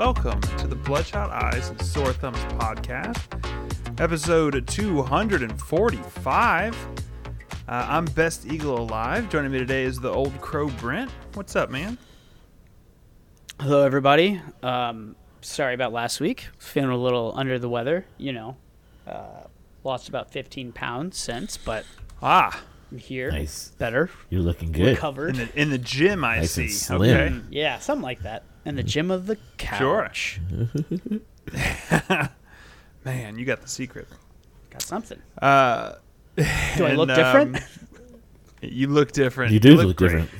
welcome to the Bloodshot Eyes and Sore Thumbs podcast, episode 245. Uh, I'm Best Eagle Alive. Joining me today is the old crow Brent. What's up, man? Hello, everybody. Um, sorry about last week. Feeling a little under the weather. You know, uh, lost about 15 pounds since, but Ah, I'm here. Nice. Better. You're looking good. in the in the gym, I Nice see. and slim. Okay. Yeah, something like that. In the gym of the couch. Sure. couch. Man, you got the secret. Got something. Uh, Do I and, look different? um, you look different. You do look, great. different.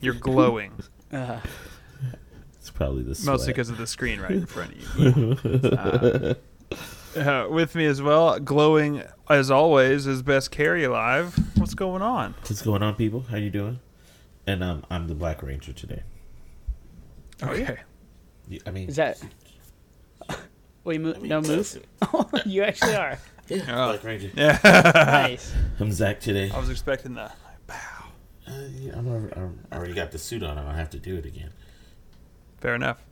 You're glowing, Uh, It's probably the sweat. mostly because of the screen right in front of you. Uh, uh, with me as well, glowing as always, is best carry alive. What's going on? What's going on, people? How you doing? And um, I'm the Black Ranger today. Okay. You- I mean, is that. Wait, mo- I mean, no move? you actually are. Yeah, Oh. Black Ranger. Yeah. Nice. I'm Zach today. I was expecting that. bow. Uh, yeah, I'm, already- I'm, I already got the suit on. I don't have to do it again. Fair enough.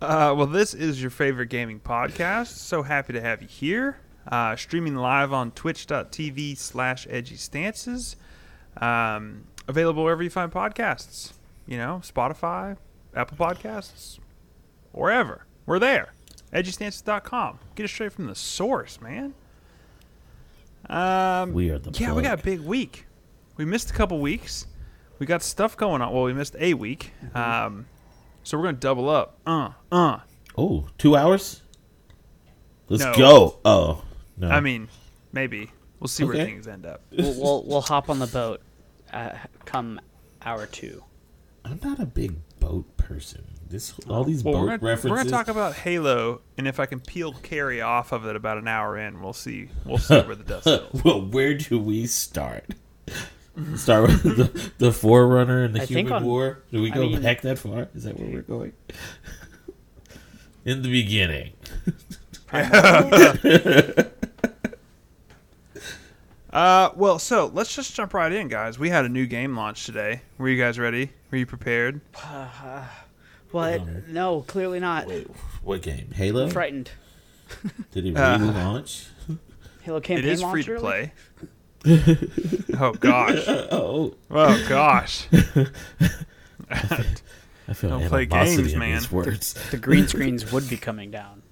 Uh, well, this is your favorite gaming podcast. So happy to have you here. Uh, streaming live on twitch.tv slash edgy stances. Um, available wherever you find podcasts. You know, Spotify, Apple Podcasts, wherever. We're there. Edgystances.com. Get it straight from the source, man. Um, we are the yeah, we got a big week. We missed a couple weeks. We got stuff going on. Well, we missed a week. Um, so we're gonna double up. Uh, uh. Oh, two hours? Let's No. go. Oh, no. I mean, maybe we'll see where things end up. We'll, we'll, we'll hop on the boat uh, come hour two. I'm not a big boat person. This all these Well, boat we're gonna, references. we're gonna talk about Halo, and if I can peel carry off of it about an hour in, we'll see. We'll see where the dust settles. well, where do we start? Start with the, the Forerunner and the I Human on- War. Do we I go mean- back that far? Is that where we're going? In the beginning, Uh, well, so let's just jump right in, guys. We had a new game launch today. Were you guys ready? Were you prepared? What? Um, no, clearly not. wait, what game? Halo? Frightened. Did it Uh, launch? Halo It campaign is free to play. oh gosh! Oh, Oh gosh! I feel Don't play animosity games, man. these words. The green screens would be coming down.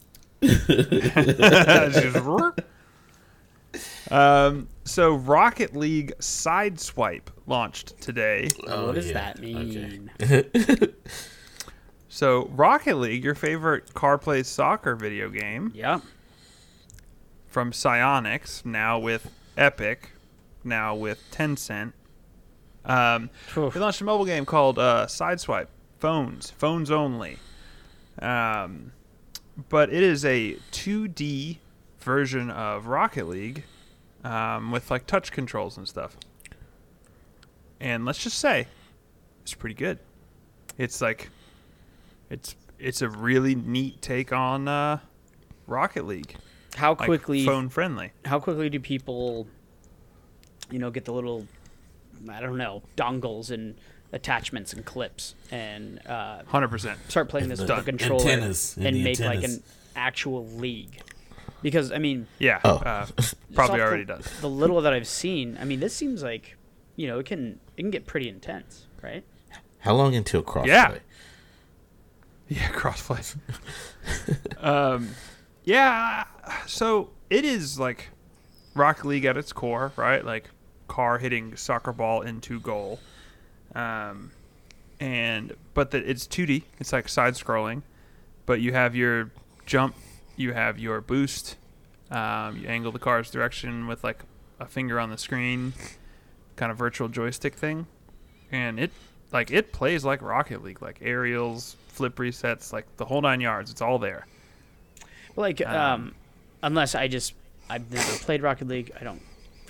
Um, so Rocket League Sideswipe launched today. Oh, what does yeah. that mean? So Rocket League, your favorite car plays soccer video game Yeah. from Psyonix, now with Epic, now with Tencent. Um, Oof. they launched a mobile game called uh, Sideswipe. Phones, phones only. Um, but it is a 2D version of Rocket League um, with like touch controls and stuff. And let's just say, it's pretty good. It's like, it's it's a really neat take on uh, Rocket League. How Like quickly? phone friendly. How quickly do people, you know, get the little, I don't know, dongles and attachments and clips and uh, Hundred percent. start playing this with the a controller antennas and and the make like an actual league? Because I mean, Yeah. Oh. Uh, probably already the, does. The little that I've seen, I mean, this seems like, you know, it can it can get pretty intense, right? How long until crossplay? Yeah. Yeah, crossplay. um, yeah. So it is like Rock League at its core, right? Like car hitting soccer ball into goal. Um, and but that it's 2D. It's like side scrolling, but you have your jump, you have your boost. Um, you angle the car's direction with like a finger on the screen, kind of virtual joystick thing, and it like it plays like Rocket League, like aerials, flip resets, like the whole nine yards. It's all there. Like, um, Um, unless I just I've never played Rocket League, I don't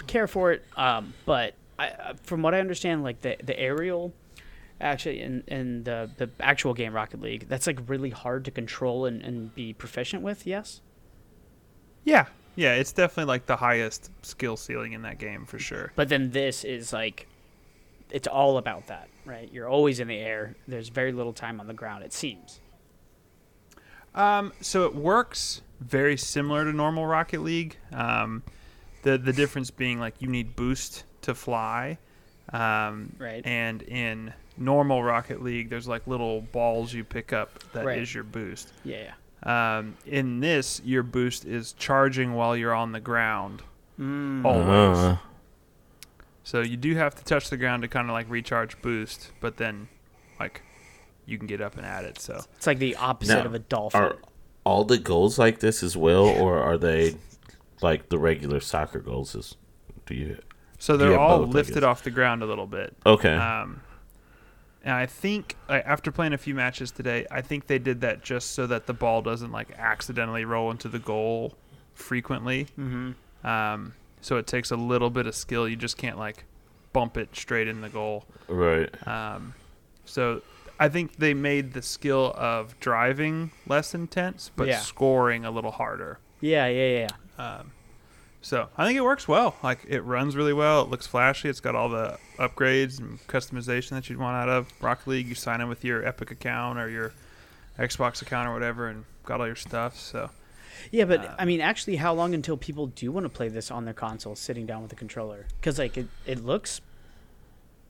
care for it. Um, but I, uh, from what I understand, like the the aerial, actually, in in the the actual game Rocket League, that's like really hard to control and, and be proficient with. Yes. Yeah, yeah, it's definitely like the highest skill ceiling in that game for sure. But then this is like, it's all about that, right? You're always in the air. There's very little time on the ground. It seems. Um, so it works very similar to normal Rocket League. Um, the the difference being like you need boost to fly. Um, Right. And in normal Rocket League, there's like little balls you pick up that is Right. your boost. Yeah, Yeah. Um, in this, your boost is charging while you're on the ground. Mm. Always. Uh, So you do have to touch the ground to kind of like recharge boost, but then like you can get up and at it. So It's like the opposite Now, of a dolphin. are all the goals like this as well, or are they like the regular soccer goals? Is do you? so they're have all both, lifted off the ground a little bit. Okay. Um, and I think like, after playing a few matches today, I think they did that just so that the ball doesn't like accidentally roll into the goal frequently. mm-hmm. Um, so it takes a little bit of skill. You just can't like bump it straight in the goal. right. Um, so I think they made the skill of driving less intense, but Yeah. scoring a little harder. Yeah, yeah, yeah. Um, so I think it works well. Like it runs really well. It looks flashy. It's got all the upgrades and customization that you'd want out of Rocket League. You sign in with your Epic account or your Xbox account or whatever, and got all your stuff. So Yeah, but Uh, I mean, actually, how long until people do want to play this on their console, sitting down with a controller? Because like it, it looks.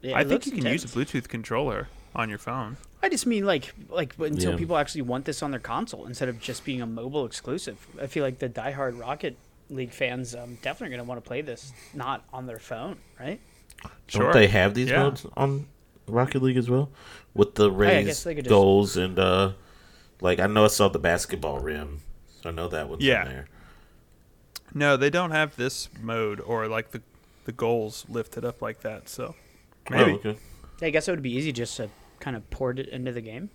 it I think looks you can use a. Bluetooth controller on your phone. I just mean like like until Yeah. people actually want this on their console instead of just being a mobile exclusive. I feel like the diehard Rocket League fans um, definitely going to want to play this not on their phone, right? Sure. Don't they have these Yeah. modes on Rocket League as well? With the I raised guess they just- goals and uh like I know I saw the basketball rim. So I know that one's Yeah. in there. No, they don't have this mode or like the the goals lifted up like that. So maybe. Oh, okay. I guess it would be easy just to kind of port it into the game.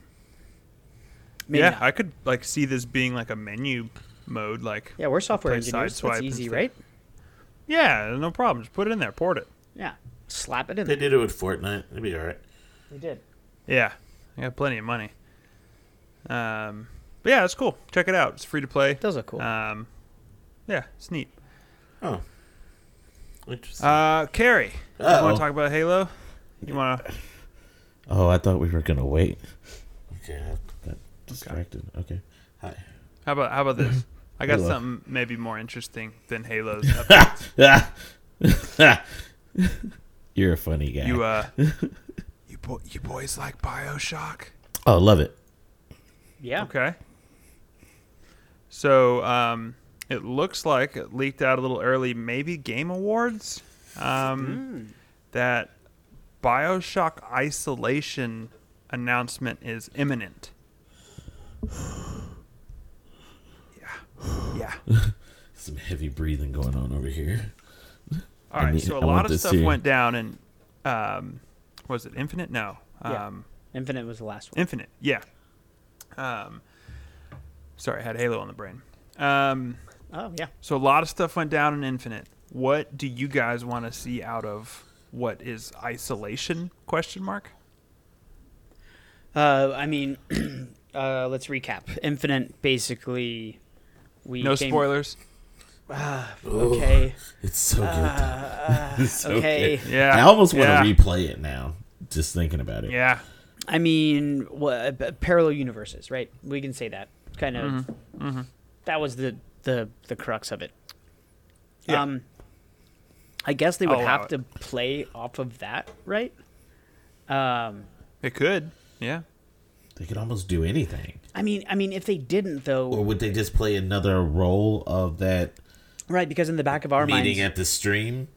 Maybe yeah, not. I could like see this being like a menu mode. Like yeah, we're software engineers. side swipe That's and easy, right? yeah, no problem. Just put it in there. Port it. Yeah, slap it in there They there. did it with Fortnite. It'd be alright. They did. Yeah, I got plenty of money. Um, but yeah, it's cool. Check it out. It's free to play. Those are cool. Um, yeah, it's neat. Oh. Interesting. Uh, Carrie, you Uh-oh. want to talk about Halo? You want to? oh, I thought we were gonna wait. Okay, I got distracted. Okay. Hi. How about how about this? I got Halo. something maybe more interesting than Halo's. You're a funny guy. you uh, you bo- you boys like Bioshock? oh, love it. yeah. Okay. So um, it looks like it leaked out a little early, maybe Game Awards, um, that Bioshock Isolation announcement is imminent. Yeah. Yeah. Some heavy breathing going on over here. All right, I right. need- so a I lot of stuff here. went down, and um, was it Infinite? No. Yeah. Um, Infinite was the last one. Infinite, yeah. Um, sorry, I had Halo on the brain. Um, Oh yeah. so a lot of stuff went down in Infinite. What do you guys want to see out of what is isolation? Question mark. Uh, I mean, uh, let's recap. Infinite, basically, we No came- spoilers. Ah, Ooh, okay. It's so good. Uh, It's so okay. good. Yeah. I almost want yeah. to replay it now. Just thinking about it. Yeah. I mean, what, parallel universes, right? We can say that kind of. Mhm. That was the the the crux of it. Yeah. Um, I guess they would I'll have it. to play off of that, right? Um, It could. Yeah. They could almost do anything. I mean, I mean, if they didn't though, Or would they just play another role of that right? Because in the back of our meeting minds, at the stream?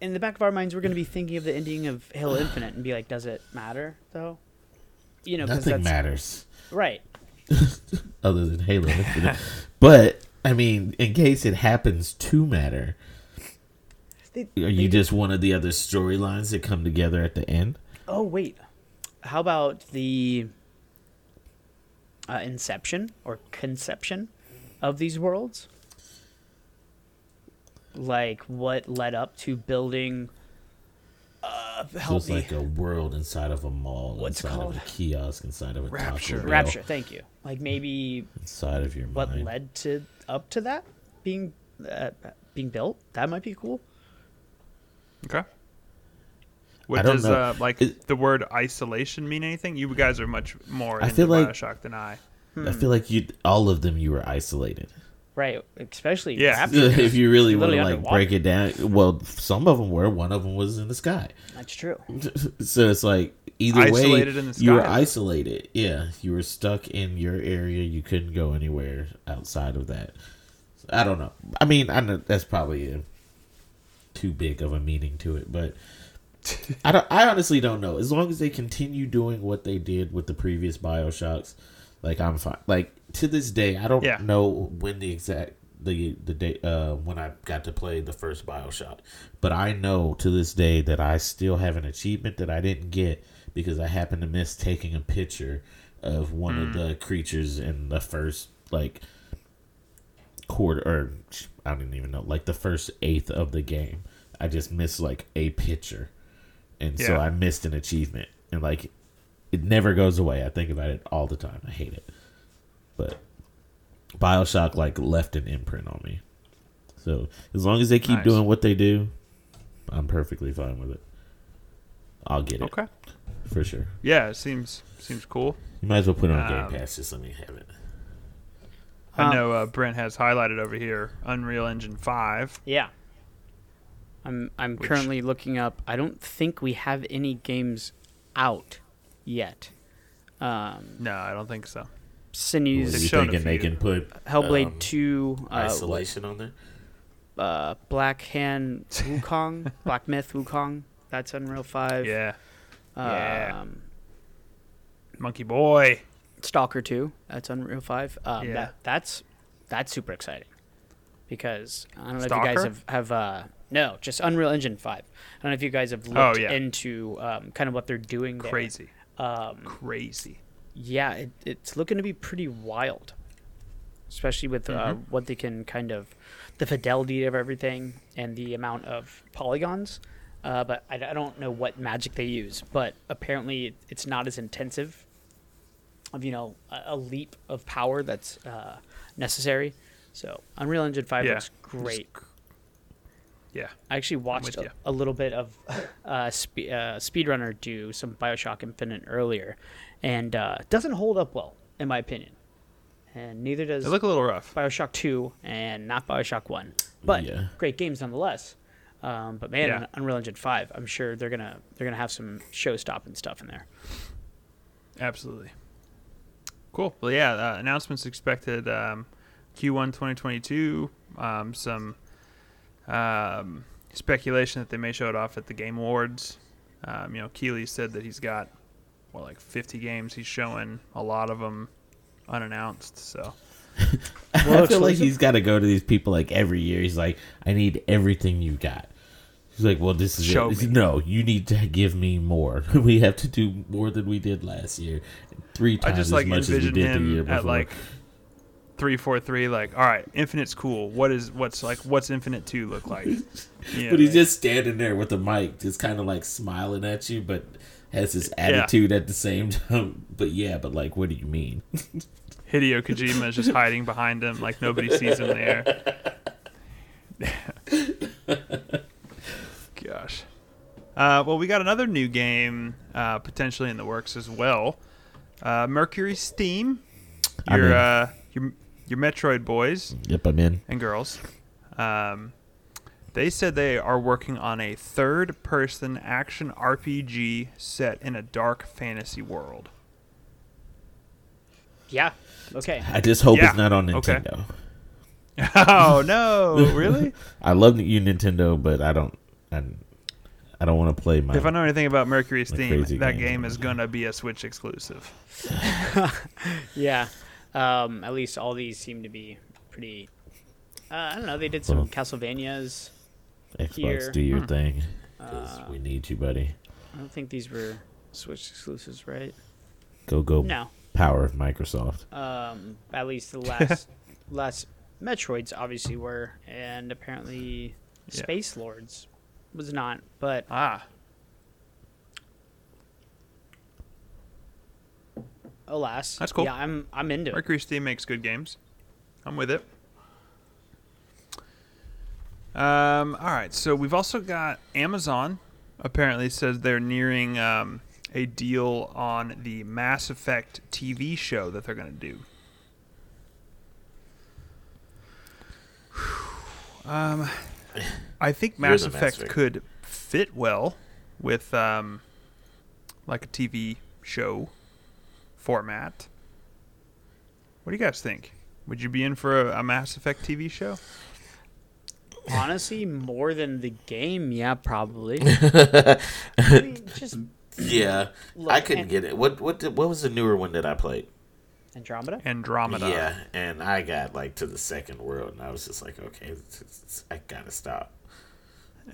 in the back of our minds, we're going to be thinking of the ending of Halo Infinite and be like, does it matter though? You know, Nothing that's matters right. other than Halo Infinite. but I mean, in case it happens to matter, They, are they you just one of the other storylines that come together at the end? Oh wait, how about the uh, inception or conception of these worlds? Like what led up to building? Uh, So help it's like a world inside of a mall, What's inside called? of a kiosk, inside of a Rapture. Taco Bell, Rapture. Thank you. Like maybe inside of your what mind. led to up to that being uh, being built. That might be cool. Okay. What I don't does know. uh, like It- the word isolation mean anything? You guys are much more I feel like- Bioshock than I. I feel like you all of them you were isolated. Right, especially Yeah. Rapture. if you really want to like underwater. break it down, well, some of them were. One of them was in the sky. That's true. So it's like either Isolated way, in the you were isolated. Yeah, you were stuck in your area. You couldn't go anywhere outside of that. I don't know. I mean, I know that's probably a, too big of a meaning to it, but I don't. I honestly don't know. As long as they continue doing what they did with the previous Bioshocks, like I'm fine. Like to this day, I don't Yeah. know when the exact the the day uh when I got to play the first Bioshock, but I know to this day that I still have an achievement that I didn't get because I happened to miss taking a picture of one of the creatures in the first like quarter or I don't even know like the first eighth of the game. I just missed like a picture, and so I missed an achievement, and like it never goes away. I think about it all the time. I hate it, but Bioshock like left an imprint on me. So as long as they keep Nice. doing what they do, I'm perfectly fine with it. I'll get it Okay. for sure. Yeah, it seems seems cool. You might as well put it on Um, Game Pass. Just let me have it. I Um, know uh, Brent has highlighted over here Unreal Engine Five. Yeah. I'm I'm Which- currently looking up. I don't think we have any games out yet. Um, No, I don't think so. Sinews, are you thinking they can put Hellblade um, Two, uh, isolation on there? uh, Black Hand Wukong, Black Myth Wukong. That's Unreal Five. Yeah, yeah. Um, Monkey Boy. Stalker Two. That's Unreal Five. Um, Yeah. that, that's that's super exciting because I don't know if you guys have have uh, no just Unreal Engine Five. I don't know if you guys have looked Oh, yeah. into um, kind of what they're doing there. Crazy, Um, crazy. yeah, it, it's looking to be pretty wild, especially with uh, Mhm. what they can kind of the fidelity of everything and the amount of polygons. Uh, but I, I don't know what magic they use, but apparently it, it's not as intensive of you know a, a leap of power that's uh, necessary. So Unreal Engine Five Yeah. looks great. Yeah, I actually watched a, a little bit of uh, spe- uh, Speedrunner do some Bioshock Infinite earlier, and uh, doesn't hold up well, in my opinion. And neither does they look a little rough. Bioshock 2 and not Bioshock 1. But Yeah. great games nonetheless. Um, but man, Yeah. Unreal Engine 5, I'm sure they're gonna they're gonna have some show stopping stuff in there. Absolutely. Cool. Well, yeah. Uh, announcements expected um, Q1 2022. Um, some um, speculation that they may show it off at the Game Awards. Um, you know, Keighley said that he's got well like 50 games. He's showing a lot of them unannounced. So I feel like he's got to go to these people like every year. He's like, I need everything you got. He's like, well, this is Show it. No, you need to give me more. we have to do more than we did last year, three I times just as like much as we did the year before. at like three four three. Like, all right, Infinite's cool. What is what's like? What's Infinite Two look like? Yeah, but he's just standing there with the mic, just kind of like smiling at you, but has this attitude at the same time. But yeah, but like, what do you mean? Hideo Kojima is just hiding behind him, like nobody sees him there. Gosh. Uh, well, we got another new game uh, potentially in the works as well. Uh, Mercury Steam. Your uh, your your Metroid boys Yep, I'm in. and girls. Um, they said they are working on a third-person action RPG set in a dark fantasy world. Yeah. Okay. I just hope Yeah, it's not on okay. Nintendo. oh no! Really? I love you, Nintendo, but I don't. I, I don't want to play my. If I know anything about Mercury Steam, that games game is gonna be a Switch exclusive. Yeah. Um, at least all these seem to be pretty. Uh, I don't know. They did some Well. Castlevanias. Xbox, here. do your Hmm. thing. 'cause Uh, we need you, buddy. I don't think these were Switch exclusives, right? Go, go. No. Power of Microsoft. Um, at least the last last Metroids obviously were, and apparently Yeah. Space Lords was not. But Ah, alas. That's cool. Yeah, I'm I'm into it. Mercury Steam makes good games. I'm with it. Um, all right, so we've also got Amazon. Apparently, says they're nearing um, a deal on the Mass Effect TV show that they're going to do. Um, I think Mass Effect master. could fit well with um, like a TV show format. What do you guys think? Would you be in for a, a Mass Effect TV show? Honestly, more than the game, yeah, probably. I mean, just Yeah, Look, I couldn't and- get it. What what did, what was the newer one that I played? Andromeda. Andromeda. Yeah, and I got like to the second world, and I was just like, okay, it's- it's- I gotta stop.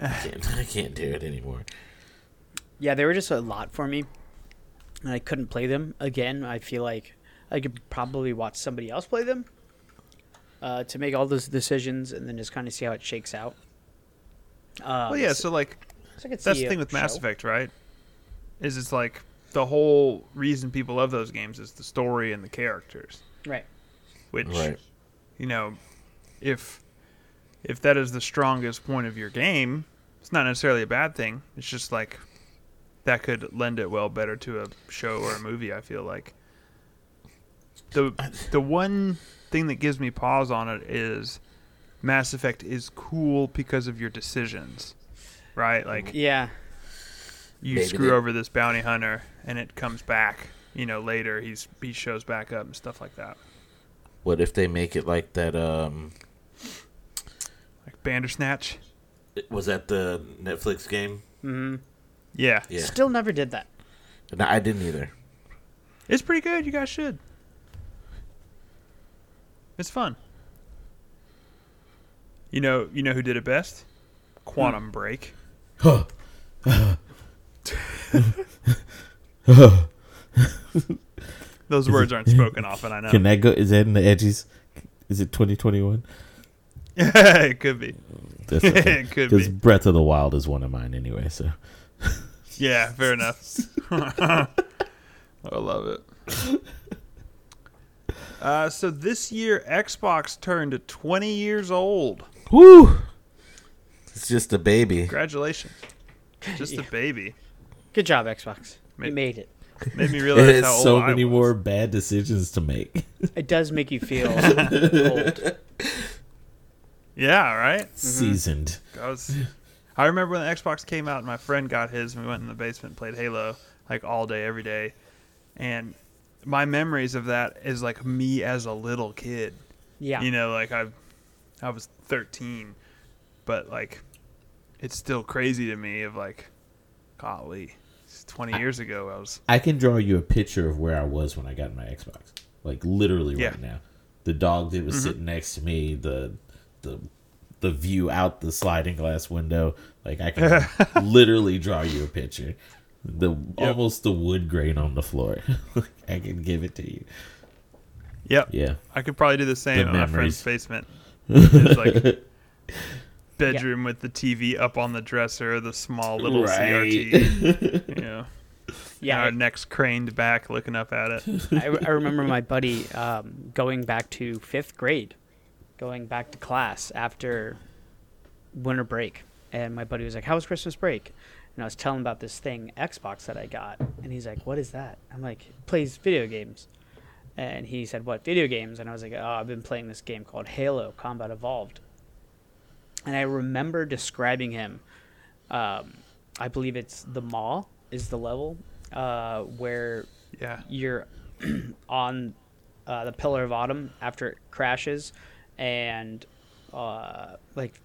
I can't, I can't do it anymore. Yeah, they were just a lot for me, and I couldn't play them again. I feel like I could probably watch somebody else play them uh, to make all those decisions, and then just kind of see how it shakes out. Um, Well, yeah. So like, so I could that's the thing with Mass. Effect, right? Is it's like the whole reason people love those games is the story and the characters. right? Which, Right. you know, if if that is the strongest point of your game, it's not necessarily a bad thing. It's just like that could lend it well better to a show or a movie. I feel like the the one thing that gives me pause on it is Mass Effect is cool because of your decisions, right? Like Yeah, you Maybe screw they- over this bounty hunter and it comes back. You know, later he's he shows back up and stuff like that. What if they make it like that? Um, Like Bandersnatch. was that the Netflix game? hmm Yeah. Yeah, still never did that. no, I didn't either. It's pretty good. You guys should. It's fun. You know, you know who did it best? Quantum Break. Huh. Those words aren't spoken often. I know. Can that go? Is that in the edges? Is it 2021? it could be. That's okay. It could be. Because. Breath of the Wild is one of mine anyway. So Yeah, fair enough. I love it. Uh, so this year, Xbox turned 20 years old. woo, it's just a baby. Congratulations. Just a baby. Good job, Xbox. Ma- You made it. Made me It realize has how old so I many was. more bad decisions to make. It does make you feel old. Yeah, right? Seasoned. I was. I remember when the Xbox came out and my friend got his and we went in the basement and played Halo like all day, every day. And my memories of that is like me as a little kid. Yeah. You know, like I I was 13, but like it's still crazy to me of like golly, it's 20 years ago I was I can draw you a picture of where I was when I got my Xbox. Like literally Yeah. right now. The dog that Mm-hmm. was sitting next to me, the the the view out the sliding glass window. Like I can literally draw you a picture. The almost the wood grain on the floor. I can give it to you. Yep. Yeah. I could probably do the same The in my friend's basement. It's like bedroom with the TV up on the dresser, the small little CRT. You know, yeah. our necks craned back, looking up at it. I, I remember my buddy um, going back to fifth grade, going back to class after winter break, and my buddy was like, "How was Christmas break?" And I was telling him about this thing Xbox that I got, and he's like, "What is that?" I'm like, "Plays video games," and he said, "What video games?" And I was like, "Oh, I've been playing this game called Halo Combat Evolved," and I remember describing him. Um, I believe it's the Maw is the level uh, where Yeah. you're on uh, the Pillar of Autumn after it crashes, and uh, like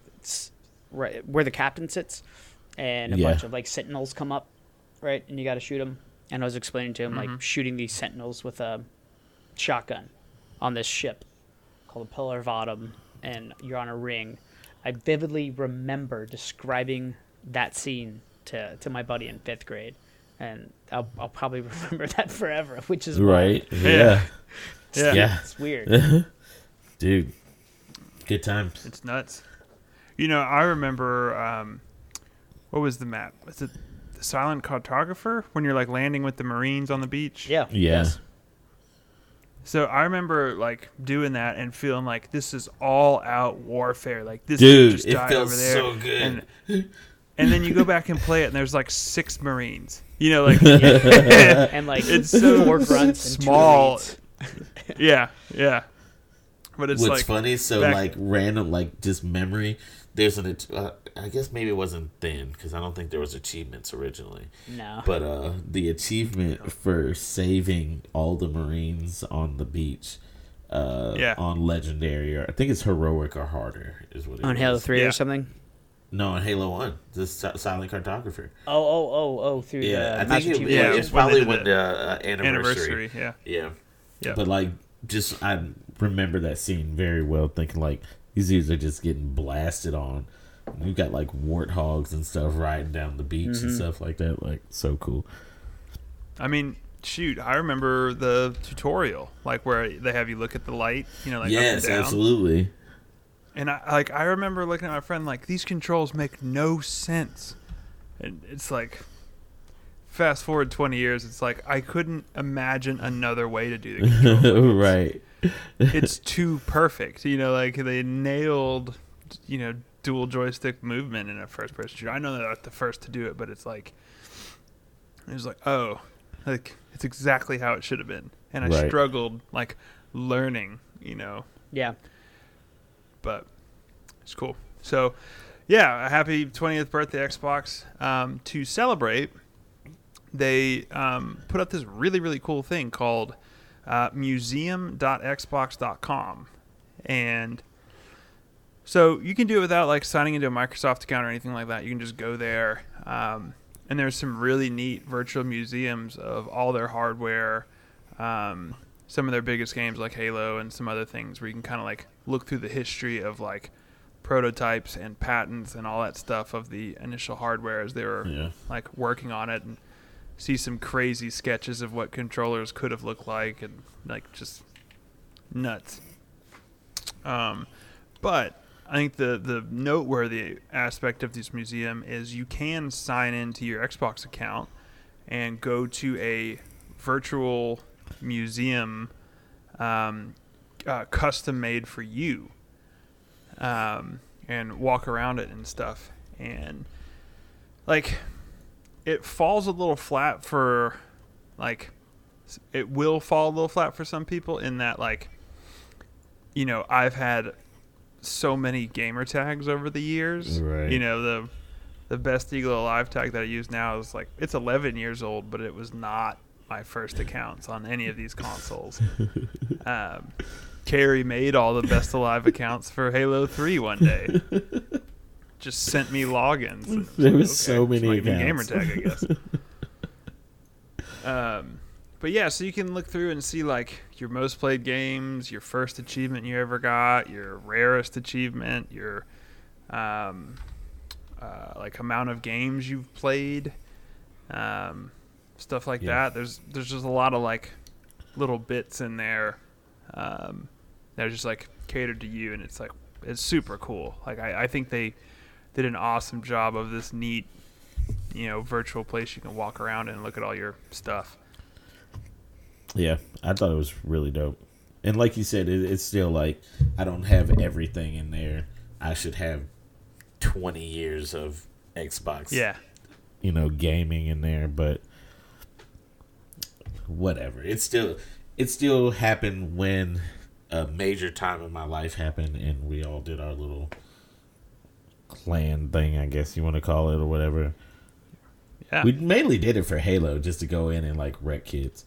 right where the captain sits, and a Yeah. bunch of like sentinels come up, right, and you got to shoot them. And I was explaining to him like shooting these sentinels with a shotgun on this ship called the Pillar of Autumn, and you're on a ring. I vividly remember describing that scene to, to my buddy in fifth grade, and I'll, I'll probably remember that forever, which is why Right? Yeah. Yeah. Yeah. it's weird. Dude. Good times. It's nuts. You know, I remember um, what was the map? Was it the silent cartographer when you're like landing with the Marines on the beach? Yeah. Yeah. Yes. So I remember like doing that and feeling like this is all out warfare. Like this Dude, just it feels over there. so good. And, and then you go back and play it, and there's like six Marines. You know, like and like It's so four grunts and two small. yeah, yeah. But it's What's like funny? So back- like random, like just memory. There's an. Uh, I guess maybe it wasn't then because I don't think there was achievements originally. No. But uh, the achievement for saving all the Marines on the beach, uh, Yeah. on legendary or I think it's heroic or harder is what it on Halo. Three Yeah. or something. No, on Halo One, the si- silent cartographer. Oh, oh, oh, oh, through Yeah, the I think it, Yeah, yeah, it's was when probably did when the the uh, anniversary. anniversary. Yeah. Yeah. Yeah. But like, just I remember that scene very well, thinking like these dudes are just getting blasted on. You got like warthogs and stuff riding down the beach Mm-hmm. and stuff like that. Like so cool. I mean, shoot, I remember the tutorial, like where they have you look at the light, you know, like yes, up and down. absolutely. And I like I remember looking at my friend like these controls make no sense. And it's like fast forward 20 years, it's like I couldn't imagine another way to do the controls. right. it's too perfect. You know, like they nailed, you know, dual joystick movement in a first person shooter. I know they're not the first to do it, but it's like, it was like, oh, like it's exactly how it should have been. And I Right. struggled like learning, you know, Yeah. but it's cool. So, yeah, a happy 20th birthday Xbox. Um, to celebrate, they um, put up this really, really cool thing called uh, museum.xbox.com. And so you can do it without like signing into a Microsoft account or anything like that. You can just go there. Um, and there's some really neat virtual museums of all their hardware, um, some of their biggest games like Halo and some other things where you can kind of like look through the history of like prototypes and patents and all that stuff of the initial hardware as they were Yeah. like working on it and see some crazy sketches of what controllers could have looked like and like just nuts. Um, but I think the the noteworthy aspect of this museum is you can sign into your Xbox account and go to a virtual museum um, uh, custom made for you um, and walk around it and stuff and like it falls a little flat for like it will fall a little flat for some people in that like you know I've had so many gamer tags over the years. Right. you know the the best eagle alive tag that I use now is like it's 11 years old but it was not my first accounts on any of these consoles. Um, Carrie made all the best alive accounts for Halo 3 one day just sent me logins and There was so many like accounts. tag I guess um, but yeah, so you can look through and see like your most played games, your first achievement you ever got, your rarest achievement, your um, uh, like amount of games you've played, um, stuff like Yeah. that. There's there's just a lot of like little bits in there um, that are just like catered to you, and it's like it's super cool. Like I, I think they did an awesome job of this neat, you know, virtual place you can walk around and look at all your stuff. Yeah, I thought it was really dope. And like you said, it, it's still like I don't have everything in there. I should have twenty years of Xbox, Yeah, you know, gaming in there, but whatever. It still it still happened when a major time in my life happened and we all did our little clan thing, I guess you want to call it or whatever. yeah. We mainly did it for Halo just to go in and like wreck kids.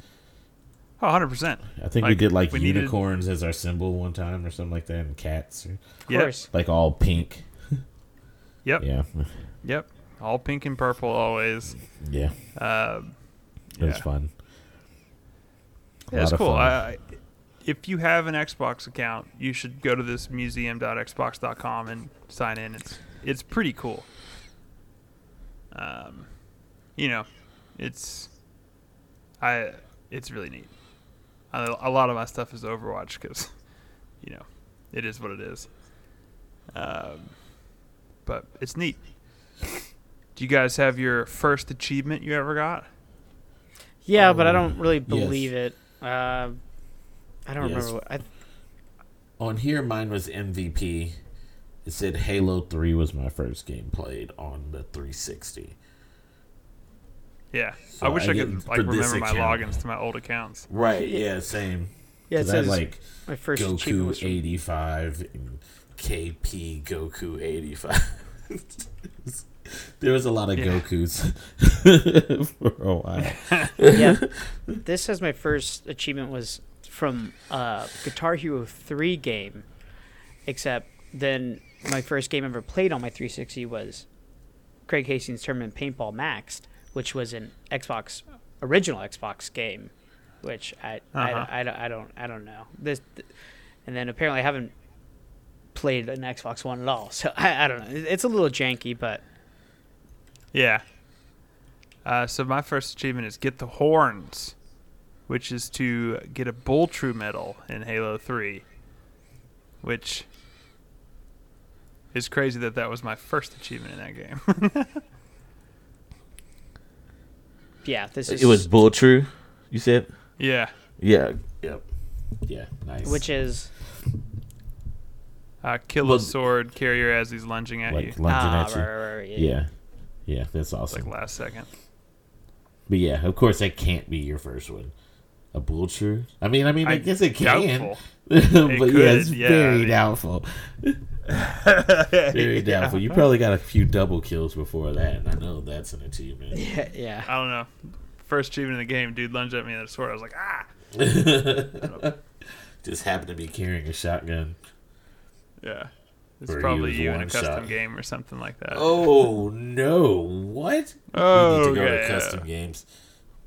Oh, 100%. I think we did like we needed- unicorns as our symbol one time or something like that, and cats, or, Of course. like all pink. Yep. Yeah, Yep. All pink and purple always. yeah, Um, it was Yeah. fun. A yeah, it's cool. I, I- if you have an Xbox account, you should go to this museum.xbox.com and sign in. It's it's pretty cool. Um, you know, it's I it's really neat. A, a lot of my stuff is Overwatch because, you know, it is what it is. Um, but it's neat. Do you guys have your first achievement you ever got? Yeah, but I don't Um, really yes. believe it. Uh, I don't Yes. remember. What, I, On here, mine was MVP. It said Halo Three was my first game played on the 360. Yeah, So I wish I I, could like remember my account. logins to my old accounts. Right? Yeah, same. Yeah, it 'Cause I says like my first achievement Goku was from, 85 and KP Goku 85. there was a lot of Yeah. Gokus for a while. yeah. This says my first achievement was from uh, Guitar Hero 3 game, except then my first game ever played on my 360 was Greg Hastings Tournament Paintball Max'd, which was an Xbox original Xbox game, which I Uh-huh. I, I, don't- I don't I don't know this, and then apparently I haven't played an Xbox One at all, so I, I don't know. It's a little janky, but Yeah. Uh, so my first achievement is get the horns, which is to get a bull true medal in Halo Three, which is crazy that that was my first achievement in that game. yeah, this is It was Bull True, you said? yeah. Yeah. Yep. Yeah, nice. which is Uh, kill Well, a sword carrier as he's lunging at like you. lunging ah, at you. right, right, right, Yeah. Yeah, that's It's awesome. like last second. But yeah, of course that can't be your first one. A bull true? I mean, I mean, I, I guess it can. Doubtful. but could, yeah, it's yeah, very I mean- doubtful. Very doubtful. You probably got a few double kills before that, and I know that's an achievement. Yeah, yeah. I don't know. First achievement in the game, dude lunged at me with a sword. I was like, ah. Just happened to be carrying a shotgun. Yeah. It's Or probably you in a custom shot. game or something like that. Oh no! What? Oh, we need to go yeah. to custom games.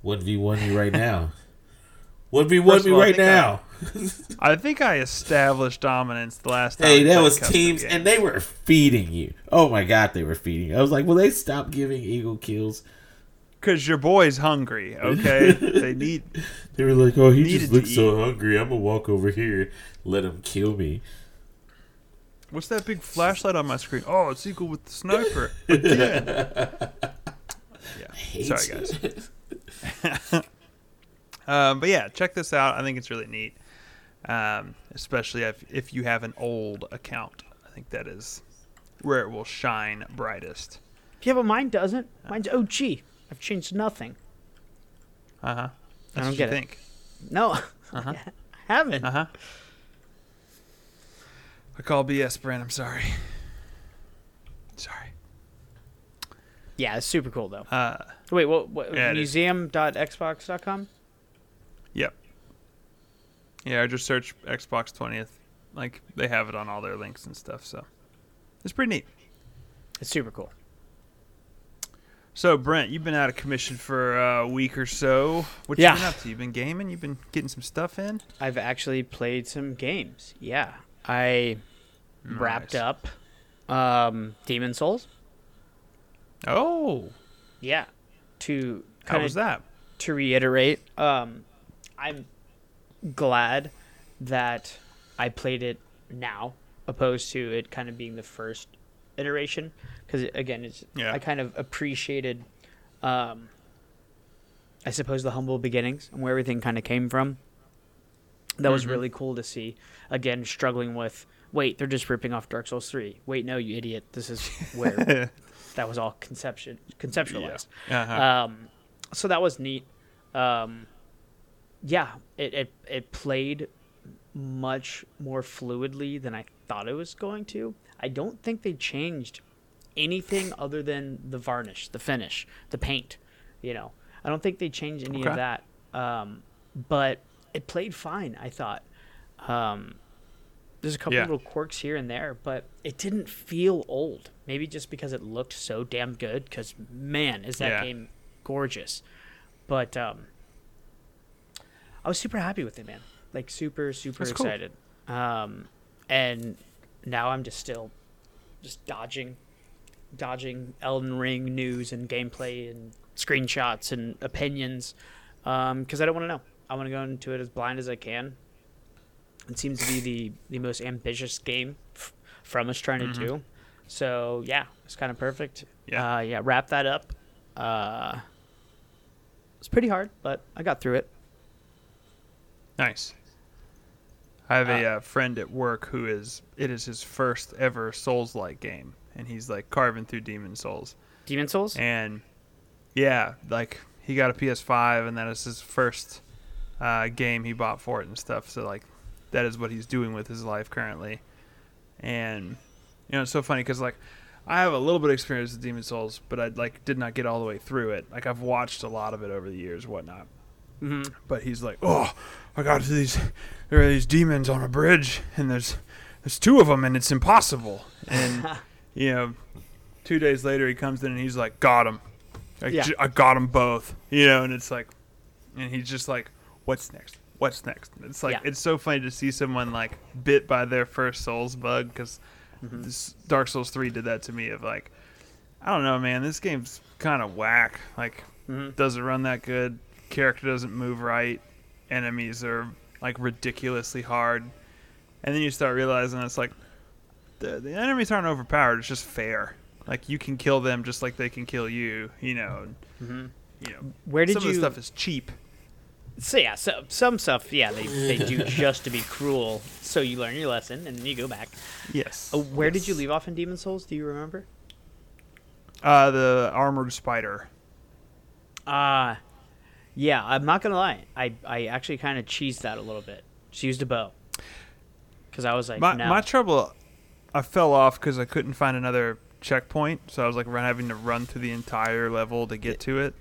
One v one me right now. One v one First me of I right I- now. I think I established dominance the last time. Hey, that was teams, games. and they were feeding you. Oh my god, they were feeding. you. I was like, will they stop giving eagle kills? Because your boy's hungry, okay? they need. They were like, oh, he just looks so hungry. I'm gonna walk over here, let him kill me. What's that big flashlight on my screen? Oh, it's Eagle with the sniper. Again. yeah. Sorry, guys. Um, but yeah, check this out. I think it's really neat, um, especially if, if you have an old account. I think that is where it will shine brightest. Yeah, but mine doesn't. Mine's OG. I've changed nothing. Uh huh. I don't what get you it. think. No, Uh-huh. I haven't. Uh huh. I call BS, Brand. I'm sorry. Sorry. Yeah, it's super cool though. Uh, Wait, what? what Yeah, museum.xbox.com? Yeah, I just search Xbox 20th. Like they have it on all their links and stuff, so it's pretty neat. It's super cool. So Brent, you've been out of commission for a week or so. What Yeah. you been up to? You've been gaming. You've been getting some stuff in. I've actually played some games. Yeah, I wrapped up um, Demon Souls. Oh, Yeah, to how was that? to reiterate, um, I'm glad that I played it now, opposed to it kind of being the first iteration. Because again, it's Yeah. I kind of appreciated, um, I suppose, the humble beginnings and where everything kind of came from. That was Mhm. really cool to see. Again, struggling with wait, they're just ripping off Dark Souls three. Wait, no, you idiot. This is where that was all conception conceptualized. Uh-huh. Um, so that was neat. Um, yeah, it, it it played much more fluidly than I thought it was going to. I don't think they changed anything other than the varnish, the finish, the paint. You know, I don't think they changed any Okay. of that. Um, but it played fine. I thought. Um, there's a couple Yeah. little quirks here and there, but it didn't feel old. Maybe just because it looked so damn good. Because man, is that Yeah. game gorgeous! But um, I was super happy with it, man. Like super, super That's cool. excited. Um, and now I'm just still just dodging, dodging Elden Ring news and gameplay and screenshots and opinions because I don't want to know. I want to go into it as blind as I can. It seems to be the the most ambitious game f- from us trying to do. So yeah, it's kind of perfect. Yeah. uh, yeah. Wrap that up. Uh, it's pretty hard, but I got through it. Nice. I have a Uh, uh, friend at work who is it is his first ever Souls-like game, and he's like carving through Demon Souls. Demon Souls. And yeah, like he got a PS5, and that is his first uh, game he bought for it and stuff. So like, that is what he's doing with his life currently. And you know, it's so funny because like, I have a little bit of experience with Demon Souls, but I like did not get all the way through it. Like I've watched a lot of it over the years, whatnot. Mm-hmm. But he's like, oh, I got these, there are these demons on a bridge, and there's there's two of them, and it's impossible. And you know, two days later he comes in and he's like, got him, I, Yeah. I got them both. You know, and it's like, and he's just like, what's next? What's next? It's like Yeah. it's so funny to see someone like bit by their first Souls bug because Mm-hmm. Dark Souls three did that to me. Of like, I don't know, man, this game's kind of whack. Like, Mhm. doesn't run that good. Character doesn't move right. Enemies are like ridiculously hard. And then you start realizing it's like the, the enemies aren't overpowered. It's just fair. Like you can kill them just like they can kill you. You know. Mm-hmm. You know. Where did some you? of the stuff is cheap. So yeah, so some stuff, yeah, they they do just to be cruel. So you learn your lesson and you go back. Yes. Uh, where did you leave off in Demon's Souls? Do you remember? Uh, the armored spider. Uh yeah, I'm not gonna lie. I I actually kind of cheesed that a little bit. She used a bow. Because I was like, My no. my trouble, I fell off because I couldn't find another checkpoint. So I was like run, having to run through the entire level to get to it.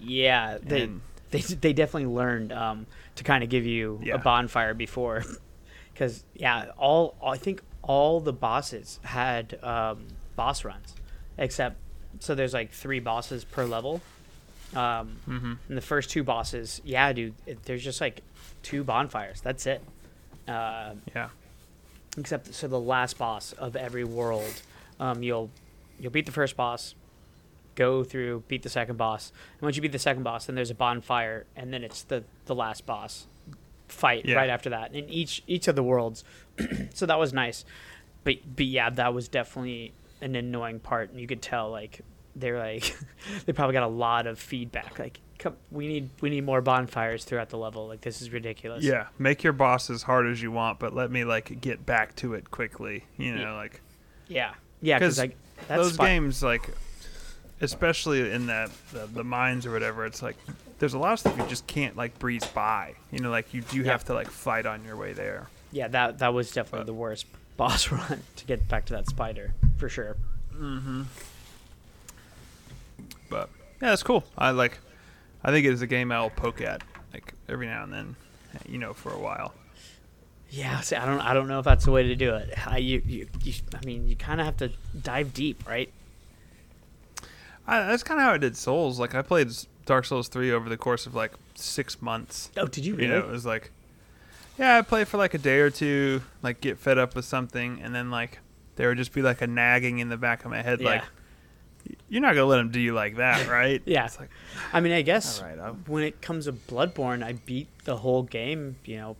yeah, they And they they definitely learned um, to kind of give you Yeah. a bonfire before, because yeah, all I think all the bosses had um, boss runs, except so there's like three bosses per level. Um, Mhm. And the first two bosses, yeah, dude, it, there's just like two bonfires. That's it. Uh, yeah. except so the last boss of every world, um, you'll you'll beat the first boss, go through, beat the second boss, and once you beat the second boss, then there's a bonfire, and then it's the the last boss fight Yeah. right after that in each each of the worlds. so that was nice, but but yeah, that was definitely an annoying part, and you could tell like they're like they probably got a lot of feedback like. Come, we need we need more bonfires throughout the level. Like this is ridiculous. Yeah, make your boss as hard as you want, but let me like get back to it quickly. You know, Yeah. like yeah, yeah. because like that's those fun. games, like especially in that the, the mines or whatever. It's like there's a lot of stuff you just can't like breeze by. You know, like you do Yeah. have to like fight on your way there. Yeah, that that was definitely But- the worst boss run to get back to that spider for sure. Mm-hmm. But yeah, it's cool. I like. I think it is a game I'll poke at like every now and then. You know, for a while. Yeah, see, I don't I don't know if that's the way to do it. I, you, you, you, I mean, you kind of have to dive deep, right? I, that's kind of how I did Souls. Like I played Dark Souls three over the course of like six months. Oh, did you You know, it was like, yeah, I play for like a day or two, like get fed up with something, and then like there would just be like a nagging in the back of my head, like, Yeah. You're not gonna let him do you like that, right? Yeah. It's like, I mean, I guess all right, when it comes to Bloodborne, I beat the whole game. You know,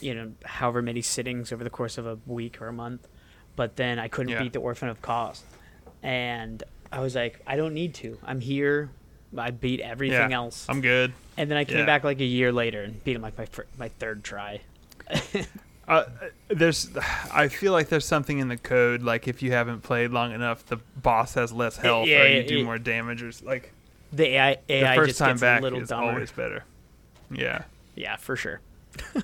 you know, however many sittings over the course of a week or a month, but then I couldn't Yeah. beat the Orphan of Kos, and I was like, I don't need to. I'm here. I beat everything yeah, else. I'm good. And then I came Yeah. back like a year later and beat him like my my third try. Uh, there's, I feel like there's something in the code. Like if you haven't played long enough, the boss has less health, yeah, or you do more damage, or like The AI, the AI first just time gets back a little is dumber. always better. Yeah. Yeah, for sure.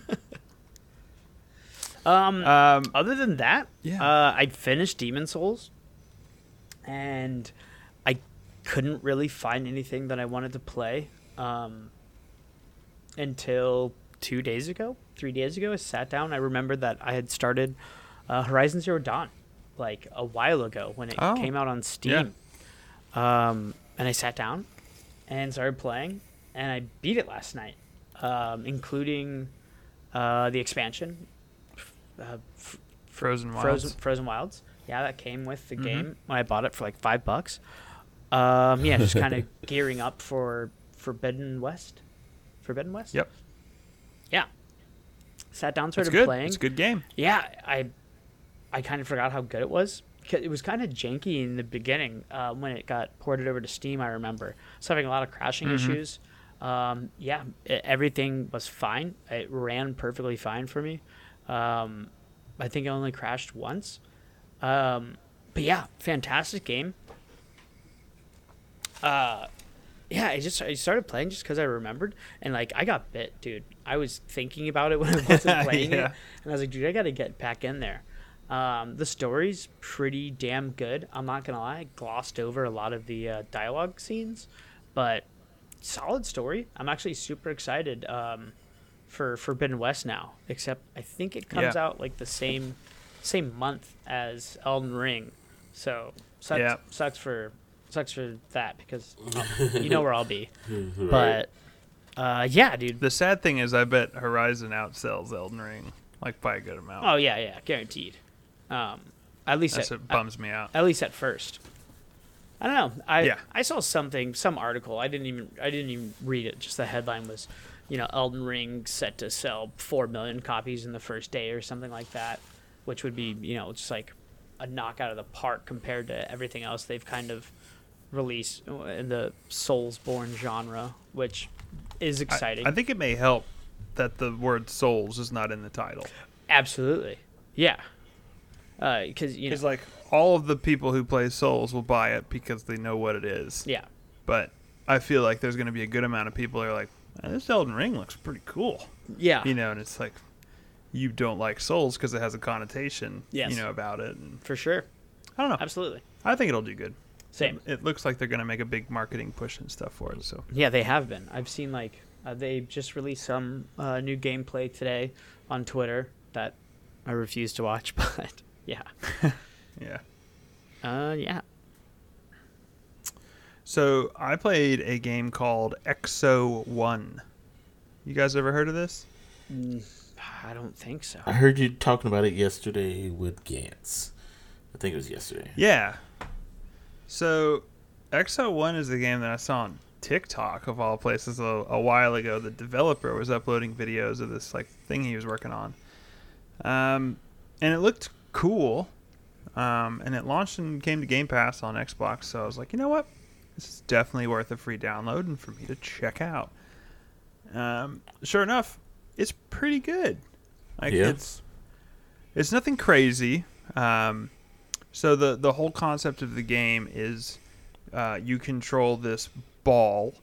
um, Um. other than that, Yeah. uh, I finished Demon's Souls, and I couldn't really find anything that I wanted to play um, until two days ago, three days ago. I sat down. I remembered that I had started uh, Horizon Zero Dawn like a while ago when it Oh, came out on Steam. Um, and I sat down and started playing, and I beat it last night, um, including uh, the expansion, uh, f- Frozen Wilds. Frozen Frozen Wilds. Yeah, that came with the Mhm. game when I bought it for like five bucks. Um, yeah, just kind of gearing up for Forbidden West. Forbidden West. Yep. Yeah. Sat down, It's started good. playing. It's a good game. Yeah, I I kind of forgot how good it was. It was kind of janky in the beginning uh, when it got ported over to Steam. I remember I was having a lot of crashing Mhm. issues. Um, yeah, e- everything was fine. It ran perfectly fine for me. Um, I think I only crashed once. Um, but yeah, fantastic game. Uh, yeah, I just I started playing just because I remembered, and like I got bit, dude. I was thinking about it when I wasn't playing Yeah. it, and I was like, dude, I got to get back in there. Um, the story's pretty damn good. I'm not gonna lie, I glossed over a lot of the uh, dialogue scenes, but solid story. I'm actually super excited um, for Forbidden West now. Except I think it comes Yeah. out like the same same month as Elden Ring, so sucks, Yeah. sucks for sucks for that because I'll- you know where I'll be. Right. But uh, yeah, dude. The sad thing is, I bet Horizon outsells Elden Ring like by a good amount. Oh yeah, yeah, guaranteed. Um, at least That's at, what bums me out. at least at first. I don't know. I Yeah. I saw something, some article. I didn't even I didn't even read it. Just the headline was, you know, Elden Ring set to sell four million copies in the first day or something like that, which would be you know just like a knock out of the park compared to everything else they've kind of released in the Soulsborne genre, which is exciting. I, think it may help that the word souls is not in the title. Absolutely, yeah. Because you know, like all of the people who play Souls will buy it because they know what it is. yeah, But I feel like there's going to be a good amount of people that are like, "Eh, this Elden Ring looks pretty cool, yeah, you know, and it's like you don't like Souls because it has a connotation, Yes. you know, about it. And for sure, I don't know. absolutely, I think it'll do good. Same. It looks like they're going to make a big marketing push and stuff for it. So Yeah, they have been. I've seen like uh, they just released some uh, new gameplay today on Twitter that I refuse to watch, but yeah, yeah. uh, yeah. So I played a game called Exo One. You guys ever heard of this? Mm, I don't think so. I heard you talking about it yesterday with Gantz. I think it was yesterday. Yeah. So, Exo One is the game that I saw on TikTok of all places a, a while ago. The developer was uploading videos of this like thing he was working on, um, and it looked cool. Um, and it launched and came to Game Pass on Xbox. So I was like, you know what, this is definitely worth a free download and for me to check out. Um, sure enough, it's pretty good. Like Yeah. it's it's nothing crazy. Um, so the the whole concept of the game is uh, you control this ball,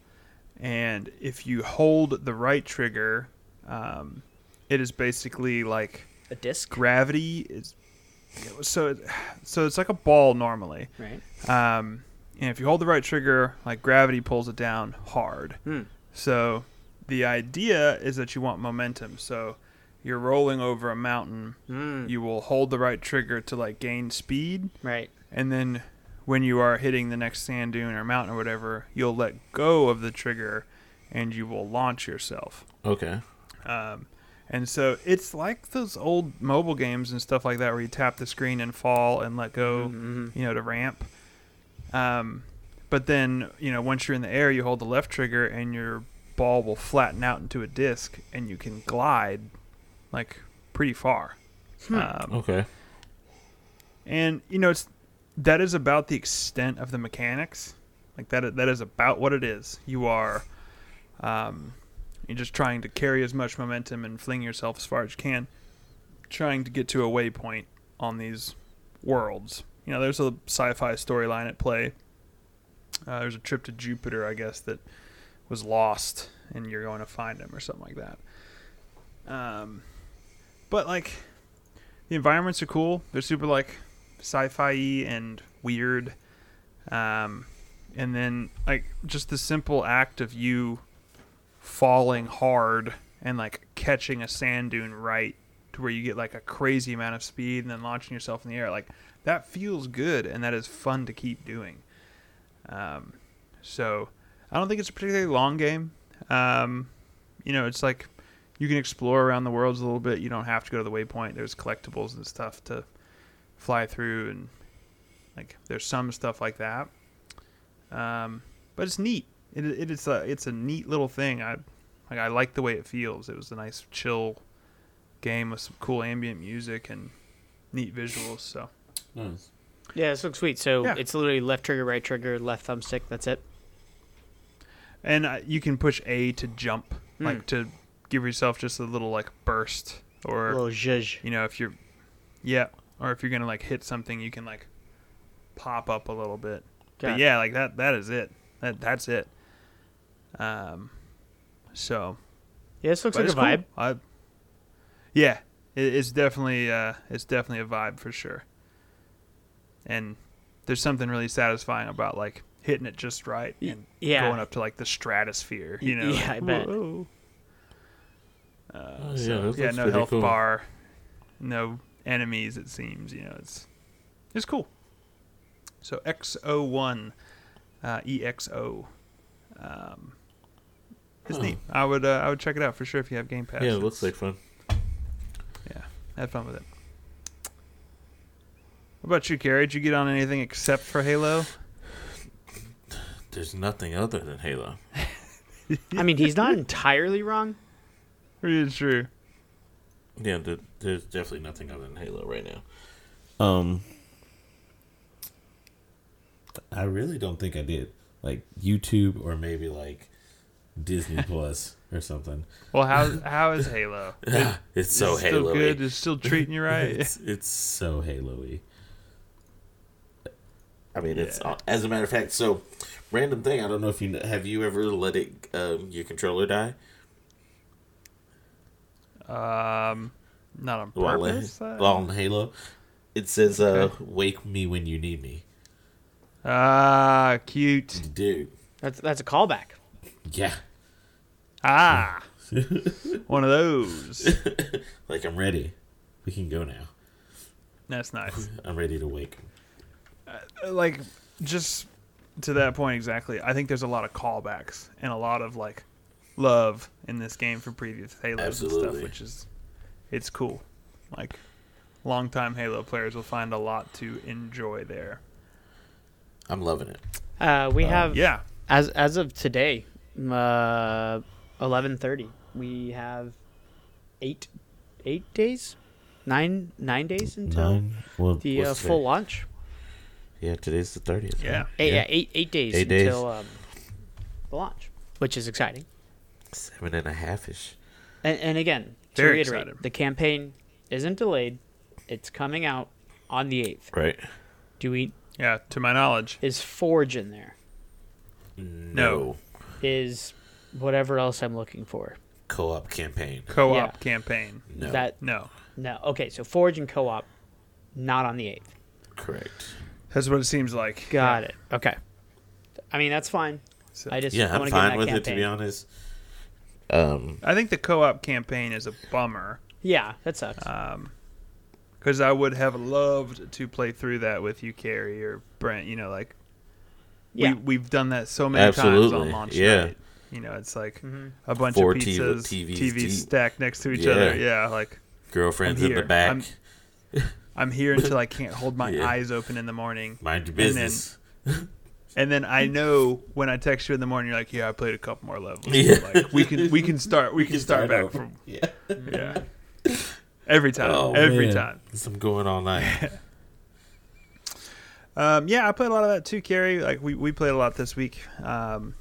and if you hold the right trigger, um, it is basically like A disc, gravity is. So it, so it's like a ball normally, right? um, and if you hold the right trigger, like gravity pulls it down hard. Hmm. So the idea is that you want momentum. So you're rolling over a mountain Mm, you will hold the right trigger to like gain speed right. and then when you are hitting the next sand dune or mountain or whatever you'll let go of the trigger and you will launch yourself Okay. um, and so it's like those old mobile games and stuff like that where you tap the screen and fall and let go Mhm. you know to ramp um, but then you know once you're in the air you hold the left trigger and your ball will flatten out into a disc and you can glide like pretty far. Um, Okay. and you know it's that is about the extent of the mechanics. Like that that is about what it is. You are um you're just trying to carry as much momentum and fling yourself as far as you can trying to get to a waypoint on these worlds. You know there's a sci-fi storyline at play. Uh, there's a trip to jupiter i guess that was lost and you're going to find him or something like that. Um but like the environments are cool. They're super like sci-fi and weird. Um and then like just the simple act of you falling hard and like catching a sand dune right to where you get like a crazy amount of speed and then launching yourself in the air like that feels good and that is fun to keep doing. Um so i don't think it's a particularly long game. Um you know it's like you can explore around the worlds a little bit you don't have to go to the waypoint there's collectibles and stuff to fly through and like there's some stuff like that um, but it's neat it, it is a it's a neat little thing i like i like the way it feels it was a nice chill game with some cool ambient music and neat visuals so Nice. Yeah, this looks sweet. So Yeah. it's literally left trigger, right trigger, left thumbstick. That's it. and uh, you can push a to jump Hmm. like to give yourself just a little like burst or A little zhuzh. you know if you're yeah or if you're gonna like hit something you can like pop up a little bit but yeah like that that is it that that's it Um, so Yeah, this looks like a cool. vibe. I, yeah, it, it's definitely uh, it's definitely a vibe for sure. And there's something really satisfying about like hitting it just right and yeah. going up to like the stratosphere. You know, Yeah, I bet. whoa. Uh, Oh, yeah, so, that yeah, no health cool. bar, no enemies. It seems you know it's it's cool. So XO1, uh, EXO, um, it's Huh. neat. I would uh, I would check it out for sure if you have Game Pass. Yeah, it looks like fun. yeah, had fun with it. What about you, Carrie? Did you get on anything except for Halo? There's nothing other than Halo. I mean, he's not entirely wrong. Really true. Yeah, there, there's definitely nothing other than Halo right now. Um, I really don't think I did. Like YouTube or maybe like Disney Plus or something. Well, how how is Halo? It- it's so it's still Halo. good. It's still treating you right. it's, it's so Halo-y. I mean, it's as a matter of fact. So, random thing. I don't know if you have you ever let it um, your controller die um, not on while in, purpose. uh, while in Halo. It says, uh, "Wake me when you need me." Ah, cute. Dude, That's that's a callback. yeah, Ah, one of those. like I'm ready. We can go now. That's nice. I'm ready to wake. like just to that point exactly i think there's a lot of callbacks and a lot of like love in this game from previous halos and stuff which is it's cool like longtime halo players will find a lot to enjoy there I'm loving it. Uh, we have yeah as as of today, uh, eleven thirty. We have eight eight days, nine nine days until Nine. Well, the uh, full today? launch. Yeah, today's the thirtieth. Yeah. Eight, yeah. eight eight days Eight days. until um, the launch, which is exciting. Seven and a half ish. And, and again, to Very reiterate, excited. the campaign isn't delayed. It's coming out on the eighth. Right? Do we yeah to my knowledge is Forge in there? No. Is whatever else I'm looking for? Co-op campaign. co-op Yeah. campaign No. That no no. Okay, so Forge and co-op, not on the eighth. correct. that's what it seems like Got it. Okay. I mean that's fine. So- I just Yeah, I I'm wanna get in fine that with it to be honest. Um, i think the co-op campaign is a bummer Yeah, that sucks. um because i would have loved to play through that with you carrie or brent you know like yeah. we, we've done that so many times on launch yeah. night. You know, it's like Mhm. a bunch Four of TV pizzas, TVs TVs deep. stacked next to each Yeah. other. Yeah, like girlfriends I'm in the back. I'm- I'm here until I can't hold my Yeah. eyes open in the morning, Mind your and then- business. and then I know when I text you in the morning, you're like, "Yeah, I played a couple more levels. Yeah. Like we can we can start we, can, start, back over. from yeah. yeah every time Oh, every man. time." Some going all night. Um, yeah, I played a lot of that too, Carrie. Like we, we played a lot this week. Um,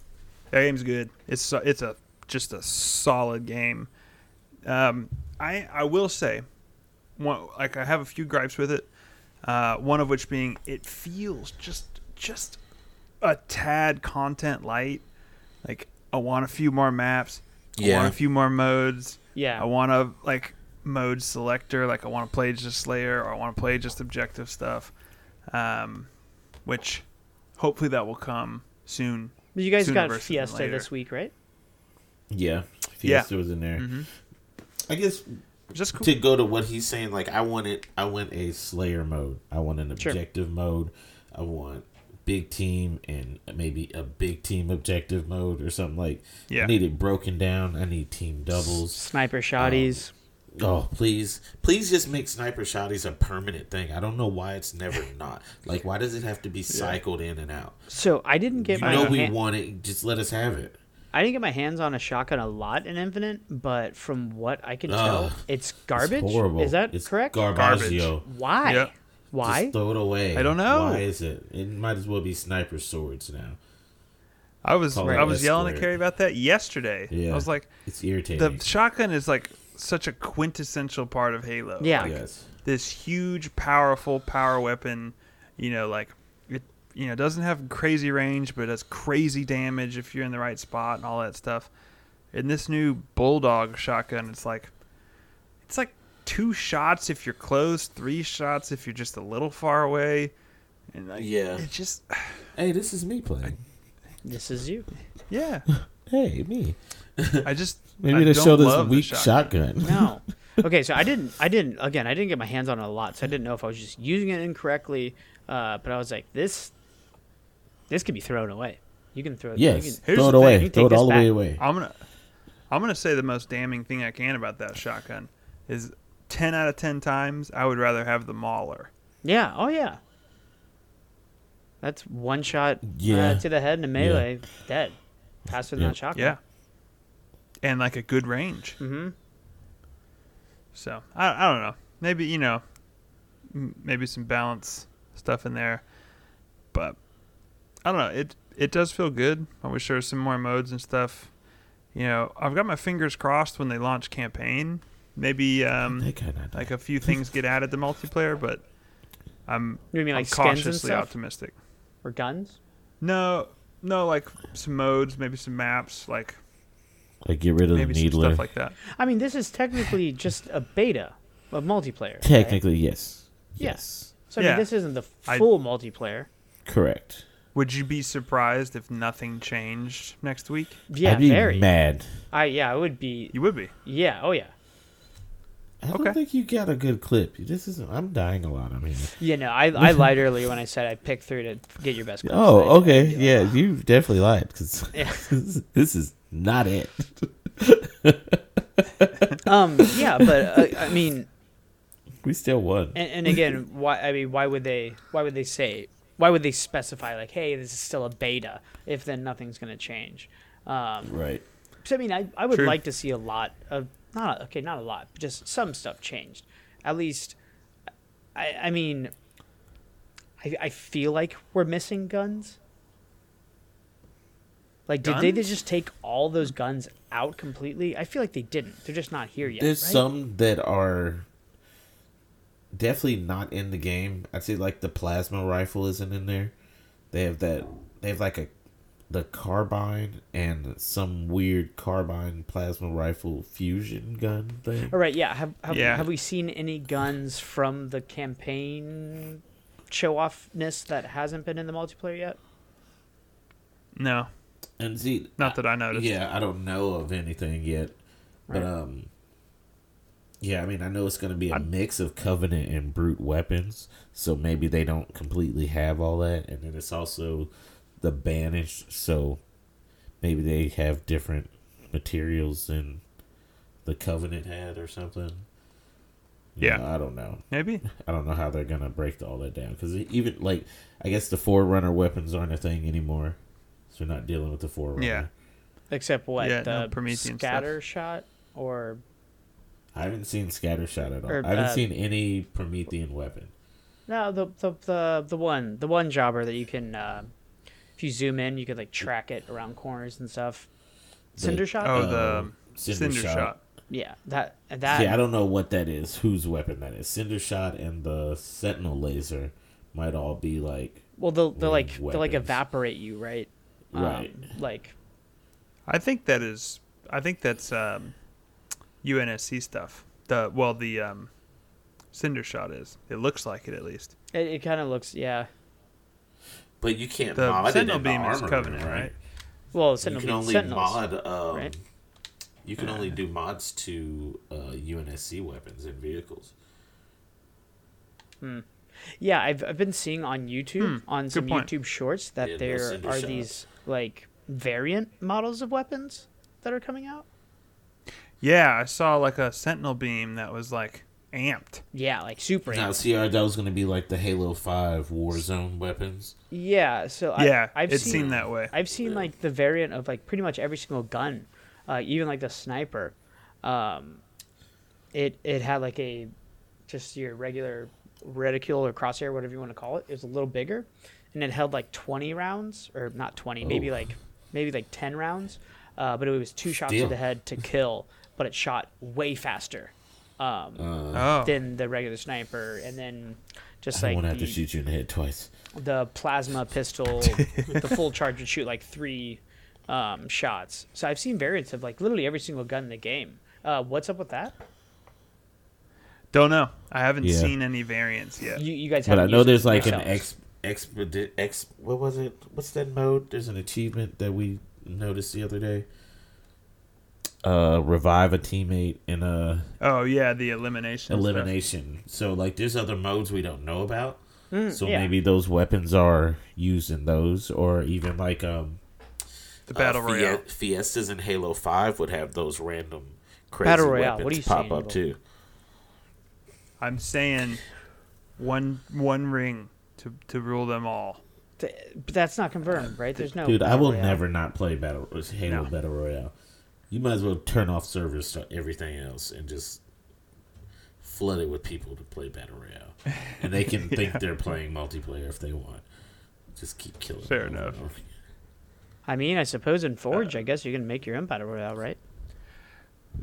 that game's good. It's it's a just a solid game. Um, I I will say, one like I have a few gripes with it. Uh, one of which being it feels just just a tad content light. Like I want a few more maps. Yeah. I want a few more modes. yeah. I want to like mode selector, like I want to play just Slayer or I want to play just objective stuff, um, which hopefully that will come soon. you guys got Fiesta this week, right? yeah. Yeah. Fiesta was in there. Mm-hmm. I guess Just cool. to go to what he's saying, like I wanted, I want a Slayer mode. I want an Sure. objective mode. I want big team and maybe a big team objective mode or something like. Yeah. I need it broken down. I need team doubles. Sniper shotties. Um, oh, please, please just make sniper shotties a permanent thing. I don't know why it's never not. Like, why does it have to be cycled in and out? so I didn't get my. You my know we hand- want it. Just let us have it. I didn't get my hands on a shotgun a lot in Infinite, but from what I can Ugh. tell, it's garbage. It's horrible. Is that it's correct? Garbaggio. Why? Yeah. Why? Just throw it away. I don't know. Why is it? It might as well be sniper swords now. I was Call I was S yelling at squared. Carrie about that yesterday. Yeah. I was like, It's irritating. the shotgun is like such a quintessential part of Halo. Yeah. Like, yes. this huge, powerful power weapon. You know, like it you know doesn't have crazy range, but does crazy damage if you're in the right spot and all that stuff. In this new bulldog shotgun, it's like it's like two shots if you're close, three shots if you're just a little far away, and like, Yeah. it just Hey, this is me playing. This is you. yeah. Hey, me. I just Maybe I to don't show this love the weak shotgun. No. Okay, so I didn't. I didn't. Again, I didn't get my hands on it a lot, so I didn't know if I was just using it incorrectly. Uh, but I was like, this, this could be thrown away. You can throw it. Yes, You can, Here's throw it the away. you Throw it all the way away. I'm gonna I'm gonna say the most damning thing I can about that shotgun is ten out of ten times I would rather have the Mauler. yeah. Oh yeah. That's one shot Yeah. uh, to the head in a melee, dead. Faster than Yeah. that shotgun. Yeah. And like a good range. Mm-hmm. So I, I don't know. Maybe you know, m- maybe some balance stuff in there, but I don't know. It it does feel good. I wish there was some more modes and stuff. You know, I've got my fingers crossed when they launch campaign. Maybe um, That guy not like a few things get added to multiplayer, but I'm You mean I'm like cautiously optimistic. or guns? No, no, like some modes, maybe some maps, like like get rid of maybe the some needler. stuff like that. I mean, this is technically just a beta of multiplayer. right? Technically, yes. Yeah. Yes. So I mean, this isn't the I- full multiplayer. Correct. Would you be surprised if nothing changed next week? Yeah, I'd be very. mad. I yeah, I would be. You would be. Yeah. Oh yeah. I don't Okay. think you got a good clip. This is. I'm dying a lot. I mean. Yeah. No, I I lied earlier when I said I picked three to get your best. clips. Oh, okay. Yeah, you definitely lied because Yeah. this is not it. Um. Yeah, but uh, I mean, We still won. and, and again, why? I mean, why would they? Why would they say? Why would they specify like, hey, this is still a beta? If then nothing's going to change. Um. Right. So I mean, I, I would True. like to see a lot of not okay, not a lot, but just some stuff changed. At least, I I mean, I I feel like we're missing guns. Like, did they just take all those guns out completely? I feel like they didn't. They're just not here yet. There's right? some that are definitely not in the game. I'd say like the plasma rifle isn't in there. They have that. They have like a the carbine and some weird carbine plasma rifle fusion gun thing. All right, yeah. Have have, Yeah. have we seen any guns from the campaign show offness that hasn't been in the multiplayer yet? No, And see, not that I noticed. Yeah, I don't know of anything yet, but Right. um, yeah, I mean, I know it's going to be a I'm- mix of covenant and brute weapons, so maybe they don't completely have all that, and then it's also the banished, so maybe they have different materials than the covenant had or something. You Yeah. know, I don't know. Maybe. I don't know how they're gonna break all that down because even like I guess the forerunner weapons aren't a thing anymore, so we're not dealing with the forerunner. Yeah. Except what Yeah, the no Promethean stuff. scatter shot or I haven't seen scattershot at all. Or, I haven't uh, seen any Promethean weapon. No, the the the the one the one jobber that you can uh, if you zoom in, you could like track it around corners and stuff. The- Cinder shot. Oh, the Cinder, cinder, shot. shot. yeah, that that. yeah, I don't know what that is. Whose weapon that is? Cinder shot and the Sentinel laser might all be like well, they'll they'll like weapons. they'll like evaporate you, right? Um, Right. Like I think that is. I think that's um, UNSC stuff. The well, the um, cinder shot is. It looks like it at least. it, it kind of looks yeah. But you can't The mod Sentinel it in the beam is armor, Covenant, right? right? Well, You can only Sentinels. mod. Um, right? You can only do mods to uh, UNSC weapons and vehicles. Yeah, I've I've been seeing on YouTube Hmm, on good some point. YouTube shorts that Yeah, there cinder are shot. these like variant models of weapons that are coming out. Yeah, I saw like a sentinel beam that was like amped. Yeah, like super. Now, amped. see, that was going to be like the Halo Five Warzone weapons. Yeah, so yeah, I, I've it seen seemed that way. I've seen like the variant of like pretty much every single gun, uh, even like the sniper. Um, it it had like a just your regular reticule or crosshair, whatever you want to call it. It was a little bigger, and it held like twenty rounds or not twenty, maybe Oh. like maybe like ten rounds. Uh, but it was two shots to the head to kill, but it shot way faster. Um, Uh, Oh, than the regular sniper, and then Just I like won't have the, to shoot you in the head twice. the plasma pistol, the full charge would shoot like three um, shots. So I've seen variants of like literally every single gun in the game. Uh, what's up with that? Don't know. I haven't Yeah. seen any variants yet. You, you guys But I haven't know used it there's like an yourselves. ex expedit ex what was it? What's that mode? There's an achievement that we noticed the other day. Uh, revive a teammate in a Oh yeah, the elimination. stuff. elimination. So like, there's other modes we don't know about. Mm, So yeah. maybe those weapons are used in those, or even like um The battle uh, Fie- royale. Fiestas in Halo Five would have those random crazy Battle Royale, weapons what are you pop saying, up too. I'm saying one one ring to to rule them all. But that's not confirmed, right? There's no. Dude, I will Royale. never not play Battle Halo No. Battle Royale. You might as well turn off servers, start everything else, and just flood it with people to play Battle Royale, and they can think they're playing multiplayer if they want. Just keep killing. Fair them over enough. and. I mean, I suppose in Forge, Uh, I guess you can make your own battle royale, right?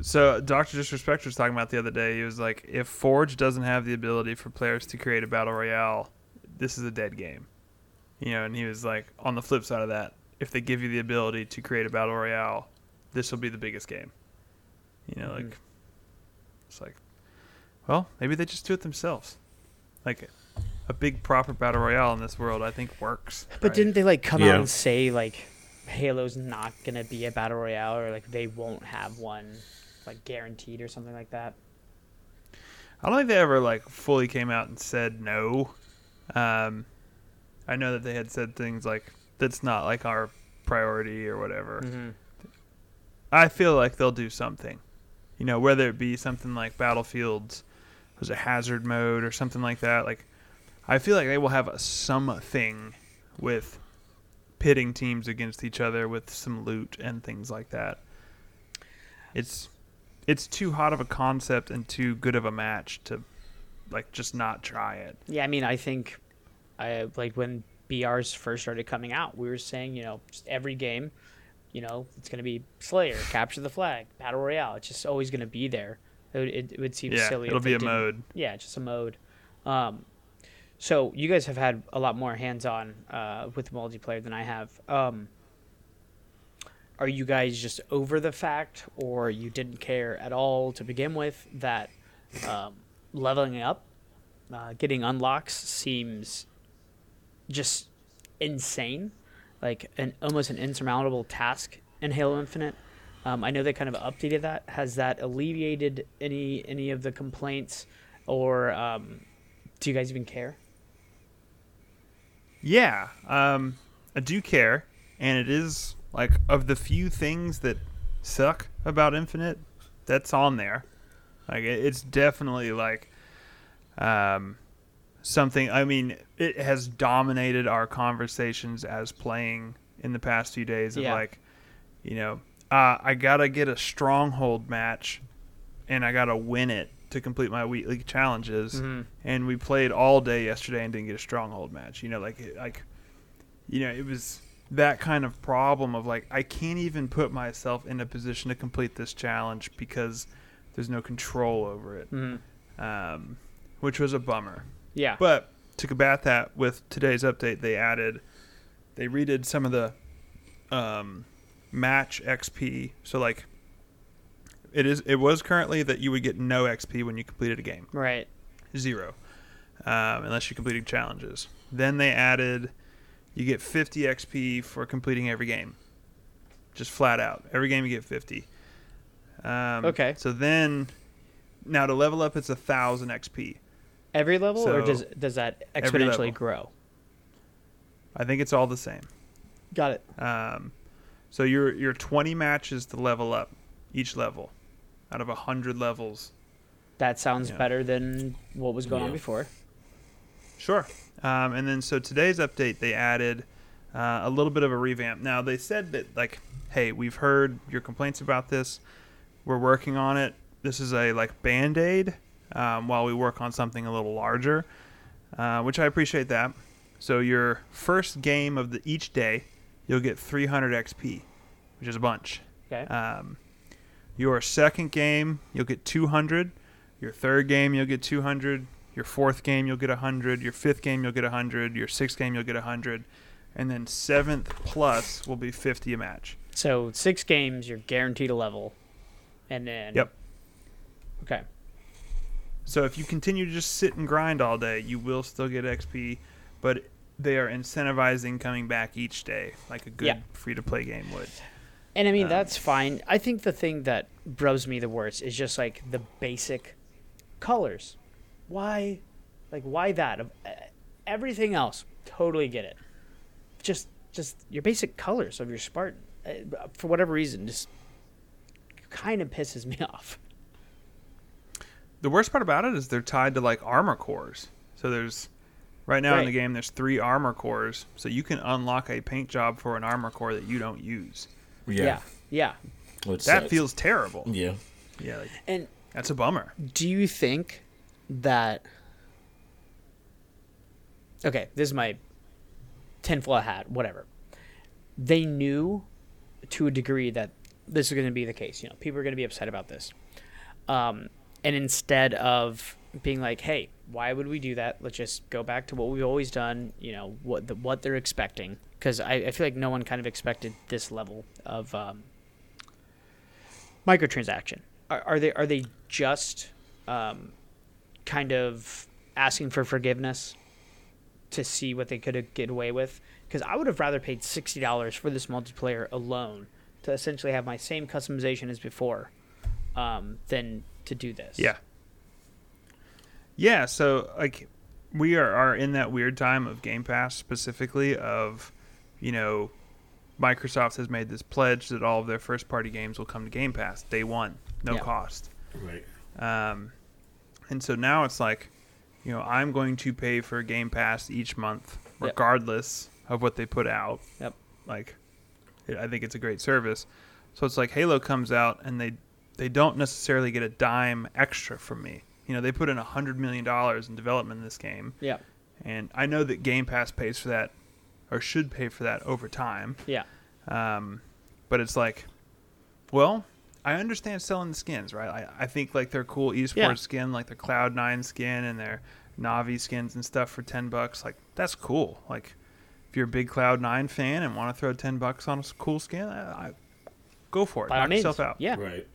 So Doctor Disrespect was talking about the other day. He was like, if Forge doesn't have the ability for players to create a battle royale, this is a dead game. You know, and he was like, on the flip side of that, if they give you the ability to create a battle royale, this will be the biggest game. You know, like it's like, well, maybe they just do it themselves. Like a big proper battle royale in this world, I think works. But right? didn't they like come out and say like Halo's not gonna be a battle royale or like they won't have one like guaranteed or something like that? I don't think they ever like fully came out and said no. Um, I know that they had said things like that's not like our priority or whatever. Mm-hmm. I feel like they'll do something, you know, whether it be something like Battlefields, was a hazard mode or something like that. Like, I feel like they will have a something with pitting teams against each other with some loot and things like that. It's it's too hot of a concept and too good of a match to like just not try it. Yeah, I mean, I think I like when BRs first started coming out, we were saying, you know, every game, you know, it's going to be Slayer, capture the flag, battle royale. It's just always going to be there. It would, it, it would seem Yeah, silly. it'll be they a mode. Yeah, just a mode. Um, so you guys have had a lot more hands-on uh, with multiplayer than I have. Um, are you guys just over the fact, or you didn't care at all to begin with that um, leveling up, uh, getting unlocks seems just insane, like an almost an insurmountable task in Halo Infinite. Um, I know they kind of updated that. Has that alleviated any any of the complaints, or um, do you guys even care? Yeah, um, I do care, and it is like of the few things that suck about Infinite, that's on there. Like it's definitely like um, something. I mean, it has dominated our conversations as playing in the past few days. Of Yeah. like, you know, uh, I gotta get a stronghold match, and I gotta win it to complete my weekly challenges Mhm. and we played all day yesterday and didn't get a stronghold match. You know, like it- like you know, it was that kind of problem of like I can't even put myself in a position to complete this challenge because there's no control over it, Mhm. um, which was a bummer. Yeah. But to combat that, with today's update, they added, they redid some of the um, match XP. So like, it is it was currently that you would get no XP when you completed a game right. zero, um, unless you're completing challenges. Then they added you get 50 XP for completing every game, just flat out. Every game you get 50. Um, Okay. So then, now to level up, it's a thousand XP. Every level, or does does that exponentially grow? I think it's all the same. Got it. Um, so you're you're 20 matches to level up each level, out of hundred levels. That sounds Yeah. better than what was going on before. Sure. Um, and then so today's update, they added uh, a little bit of a revamp. Now they said that like, hey, we've heard your complaints about this. We're working on it. This is a like band aid um, while we work on something a little larger, uh, which I appreciate that. So your first game of the each day, you'll get 300 XP, which is a bunch. Okay. Um, your second game, you'll get 200. Your third game, you'll get 200. Your fourth game, you'll get 100. Your fifth game, you'll get 100. Your sixth game, you'll get 100. And then seventh plus will be 50 a match. So six games, you're guaranteed a level, and then Yep. Okay. So if you continue to just sit and grind all day, you will still get XP, but they are incentivizing coming back each day, like a good Yeah. free to play game would. And I mean Um, that's fine. I think the thing that rubs me the worst is just like the basic colors. Why, like why that? Of uh, everything else, totally get it. Just just your basic colors of your Spartan, uh, for whatever reason, just kind of pisses me off. The worst part about it is they're tied to like armor cores. So there's right now in the game there's three armor cores, so you can unlock a paint job for an armor core that you don't use. Yeah, yeah. Which That sucks. feels terrible. Yeah. Yeah, like, And that's a bummer. do you think that okay this is my tinfoil hat whatever they knew to a degree that this is going to be the case you know people are going to be upset about this um, and instead of being like hey why would we do that? Let's just go back to what we've always done you know what the, what they're expecting. Because I, I feel like no one kind of expected this level of um, microtransaction. Are, are they are they just um, kind of asking for forgiveness to see what they could get away with? Because I would have rather paid sixty dollars for this multiplayer alone to essentially have my same customization as before um, than to do this. Yeah. Yeah, so like we are, are in that weird time of Game Pass specifically of, you know, Microsoft has made this pledge that all of their first party games will come to Game Pass day one, no Yeah. cost. Right. Um, and so now it's like, you know, I'm going to pay for Game Pass each month, Yep. regardless of what they put out. Yep. Like, I think it's a great service. So it's like Halo comes out and they they don't necessarily get a dime extra from me. You know, they put in a hundred million dollars in development in this game, Yeah. and I know that Game Pass pays for that, or should pay for that over time. Yeah. Um, but it's like, well, I understand selling the skins, right? I, I think like their cool esports Yeah. skin, like their Cloud Nine skin and their Navi skins and stuff for ten bucks. Like that's cool. Like if you're a big Cloud Nine fan and want to throw ten bucks on a cool skin, I, I go for it. By Knock means. yourself out. Yeah. Right.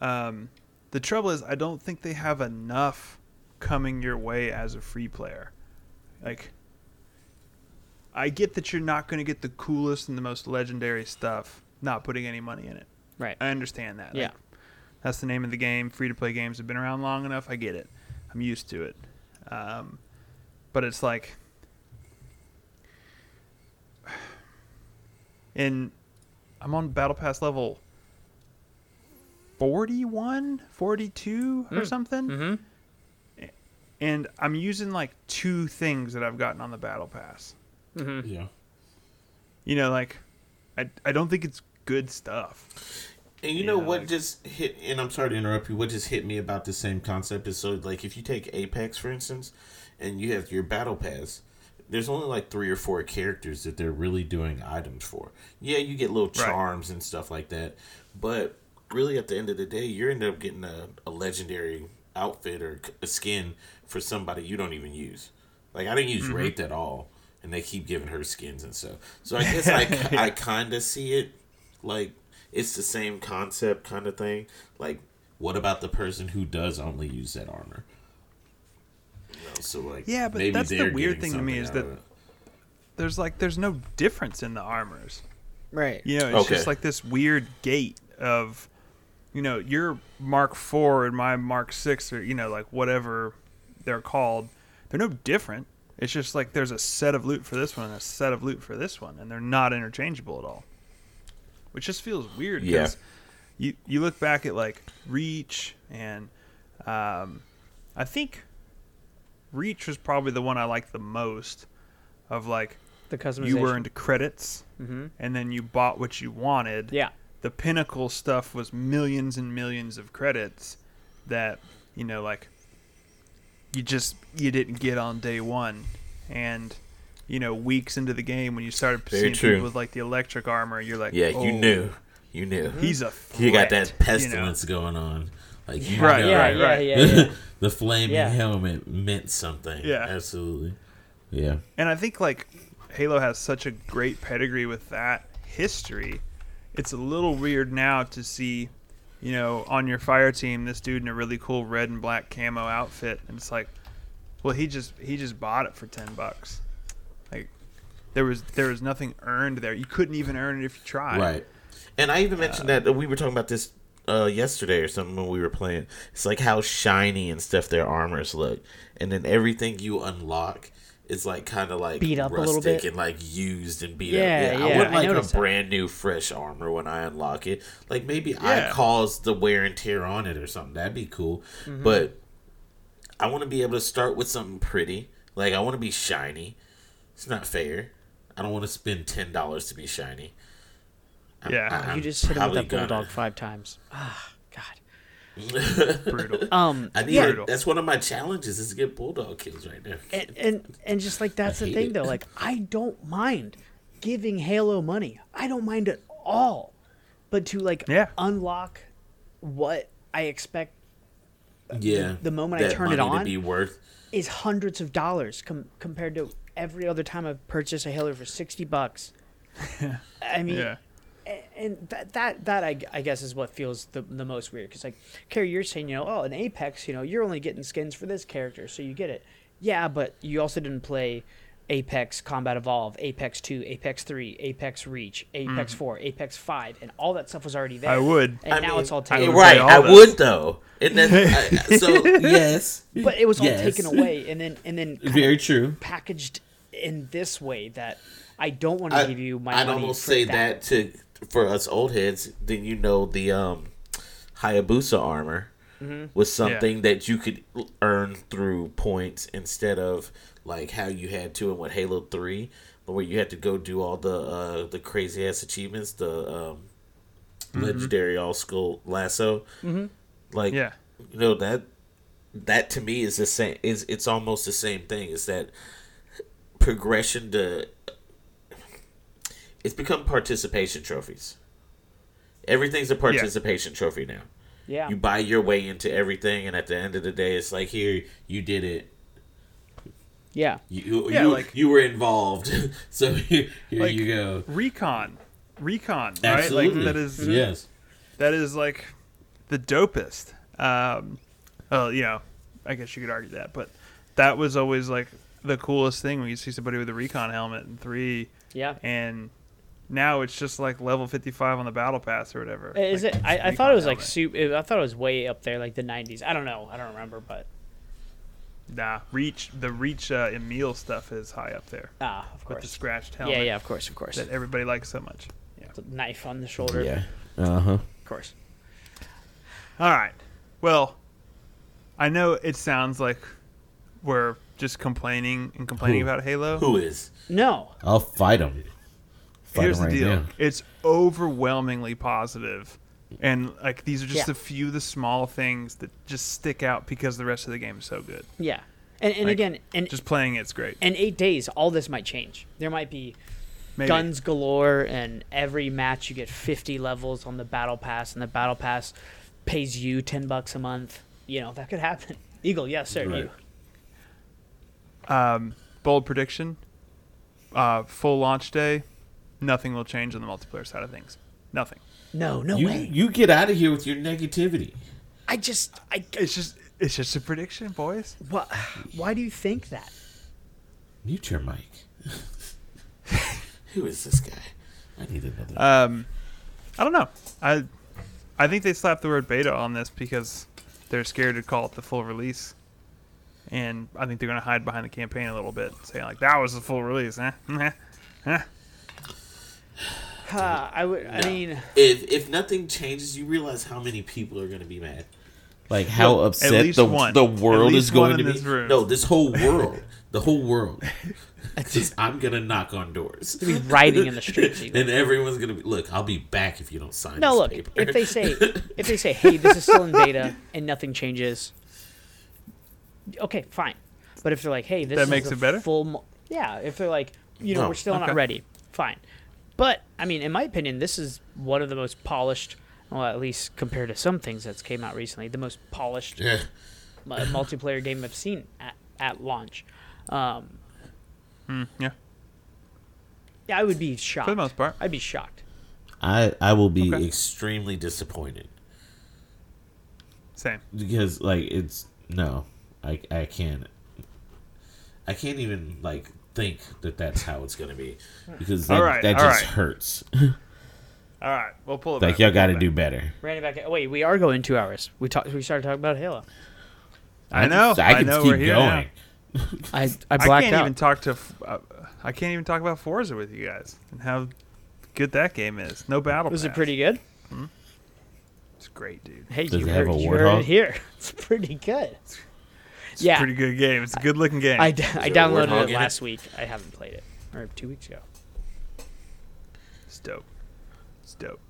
Um, the trouble is, I don't think they have enough coming your way as a free player. Like, I get that you're not going to get the coolest and the most legendary stuff not putting any money in it. Right. I understand that. Yeah. Like, that's the name of the game. Free to play games have been around long enough. I get it. I'm used to it. Um, but it's like, and I'm on Battle Pass level 41, 42 or Mm. something. Mm-hmm. And I'm using like two things that I've gotten on the Battle Pass. Mm-hmm. Yeah. You know, like I I don't think it's good stuff. And you know Yeah, what like- just hit? And I'm sorry to interrupt you. What just hit me about the same concept is so like if you take Apex for instance, and you have your battle pass, there's only like three or four characters that they're really doing items for. Yeah, you get little Right. charms and stuff like that, but really at the end of the day, you're end up getting a, a legendary outfit or a skin for somebody you don't even use. Like I didn't use Mm-hmm. Wraith at all, and they keep giving her skins and stuff. So I guess I I kind of see it like it's the same concept kind of thing. Like, what about the person who does only use that armor? You know, so like, Yeah, but maybe that's the weird thing to me is that- There's like there's no difference in the armors. Right. You know, it's just like this weird gate of, you know, your Mark IV and my Mark Six or you know like whatever they're called. They're no different. It's just like there's a set of loot for this one and a set of loot for this one, and they're not interchangeable at all. Which just feels weird Yeah. because you you look back at like Reach and um, I think Reach was probably the one I liked the most. Of like The customization. you were into credits mm-hmm. and then you bought what you wanted. Yeah. The pinnacle stuff was millions and millions of credits that, you know, like you just you didn't get on day 1 and you know, weeks into the game when you started Very seeing true. people with like the electric armor, you're like, Yeah, you "Oh, knew, you knew. He's a You got threat," that you know? pestilence going on. Like you Right, know, yeah, right, yeah, yeah, yeah. the flaming Yeah. helmet meant something. Yeah. absolutely. Yeah, And I think like Halo has such a great pedigree with that history. It's a little weird now to see, you know, on your fire team this dude in a really cool red and black camo outfit and it's like well he just he just bought it for 10 bucks. Like there was there was nothing earned there. You couldn't even earn it if you tried. right. And I even mentioned that we were talking about this uh, yesterday or something when we were playing. It's like how shiny and stuff their armors look, and then everything you unlock is like kind of like Beat up a little bit. and like used and beat Yeah, up. Yeah, yeah, I would I like a noticed that. brand new fresh armor when I unlock it. Like maybe Yeah. I caused the wear and tear on it or something. That'd be cool. Mm-hmm. But I want to be able to start with something pretty. Like I want to be shiny. It's not fair. I don't want to spend ten dollars to be shiny. I'm- Yeah. I- I'm you just hit him with that bulldog gonna. five times. God. Brutal. Um, I need yeah, Brutal. that's one of my challenges is to get bulldog kills right now. and, and and just like that's I the thing it. though. Like I don't mind giving Halo money. I don't mind at all. But to like Yeah. unlock what I expect yeah, the moment I turn it on- to be worth. is hundreds of dollars com- compared to every other time I've purchased a Halo for sixty bucks. I mean, yeah. A- and that that that I, I guess is what feels the the most weird because like Carrie, you're saying you know oh in Apex you know you're only getting skins for this character so you get it. Yeah, but you also didn't play Apex Combat Evolve, Apex Two, Apex Three, Apex Reach, Apex mm. Four, Apex Five, and all that stuff was already there. I would. and I now mean, it's all taken. would right. all I this. would though, and then I, so yes, But it was all taken away and then and then Very true. packaged in this way that I don't want to I, give you my I'd money almost for say that. to for us old heads. Then you know the um, Hayabusa armor Mm-hmm. was something that you could earn through points instead of like how you had to in what Halo Three, where you had to go do all the uh, the crazy ass achievements, the um, legendary all school LASO. Mm-hmm. Like Yeah. you know that that to me is the same is it's almost the same thing is that progression to it's become participation trophies everything's a participation trophy now Yeah. you buy your way into everything and at the end of the day it's like here you did it yeah. you Yeah, you, like- you were involved so here, here Like- you go Recon. Recon, right? Like that is yes that is like the dopest. Um, well, you know, I guess you could argue that, but that was always like the coolest thing when you see somebody with a recon helmet in three, Yeah. and now it's just like level fifty-five on the battle pass or whatever. Is Like, it? I, I thought it recon was like helmet. super. I thought it was way up there, like the '90s. I don't know. I don't remember, but Nah, reach the reach uh, Emile stuff is high up there ah, of with the course. scratched helmet. Yeah, yeah, of course, of course. That everybody likes so much. Yeah. The knife on the shoulder. yeah uh-huh of course. All right. Well, I know it sounds like we're just complaining and complaining Who? about Halo. who is No. i'll fight him Here's the deal. It's overwhelmingly positive. And like these are just Yeah. a few of the small things that just stick out because the rest of the game is so good. Yeah. And and Like, again, and Just playing it's great. in eight days, all this might change. There might be Maybe. guns galore, and every match you get 50 levels on the battle pass, and the battle pass pays you 10 bucks a month. You know that could happen. Eagle, yes, sir. Right. You. Um, bold prediction. Uh, full launch day. Nothing will change on the multiplayer side of things. Nothing. No, no you way. you get out of here with your negativity I just, I. It's just it's just a prediction, boys. What? Why do you think that? Mute your mic. Who is this guy? I need another. Um, I don't know. I I think they slapped the word beta on this because they're scared to call it the full release, and I think they're going to hide behind the campaign a little bit, saying like that was the full release, eh? Huh? I would. I mean, if if nothing changes, you realize how many people are going to be mad. Like how Well, upset the one. the world is going to be. room. No, this whole world, the whole world. Because I'm gonna knock on doors, be riding in the streets. And everyone's gonna be. Look, I'll be back if you don't sign. No, this look. paper. If they say, if they say, hey, this is still in beta and nothing changes, okay, fine. But if they're like, hey, this That is makes it better? Full, mo- yeah. If they're like, you know, Oh, we're still okay. not ready, fine. But I mean, in my opinion, this is one of the most polished well, at least compared to some things that's came out recently, the most polished Yeah. mu- multiplayer game I've seen at, at launch. Um, Mm, yeah, yeah, I would be shocked. for the most part. I'd be shocked. I I will be Okay. extremely disappointed Same. because like it's no, I I can't. I can't even like think that that's how it's gonna be because that, All right, that just right. hurts. All right, we'll pull it. like back, y'all we'll got to do back. better. Randy back. oh, Wait, we are going two hours. We talked. We started talking about Halo. I know. I can know, keep we're here going. I I I can't out. even talk to. Uh, I can't even talk about Forza with you guys and how good that game is. No battle. Was it pretty good? It's great, dude. Hey, Does you it heard, have a you heard it here. It's pretty good. It's Yeah. a pretty good game. It's a good looking game. I, there a downloaded it in it? last week. I haven't played it, or two weeks ago. It's dope. It's dope.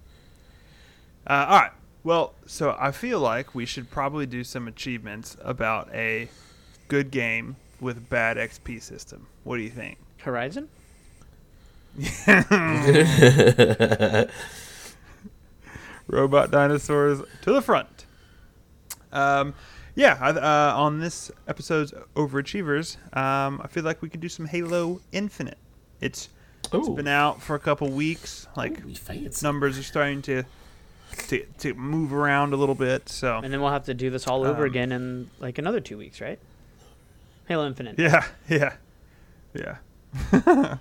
Uh, all right. Well, so I feel like we should probably do some achievements about a good game with bad XP system. What do you think? Horizon. Robot dinosaurs to the front. Um, yeah, uh, on this episode's Overachievers, um, I feel like we could do some Halo Infinite. It's it's Ooh. been out for a couple weeks. Like Ooh, numbers are starting to to to move around a little bit. So And then we'll have to do this all over Um, again in like another two weeks, right? Halo Infinite. yeah, yeah, yeah.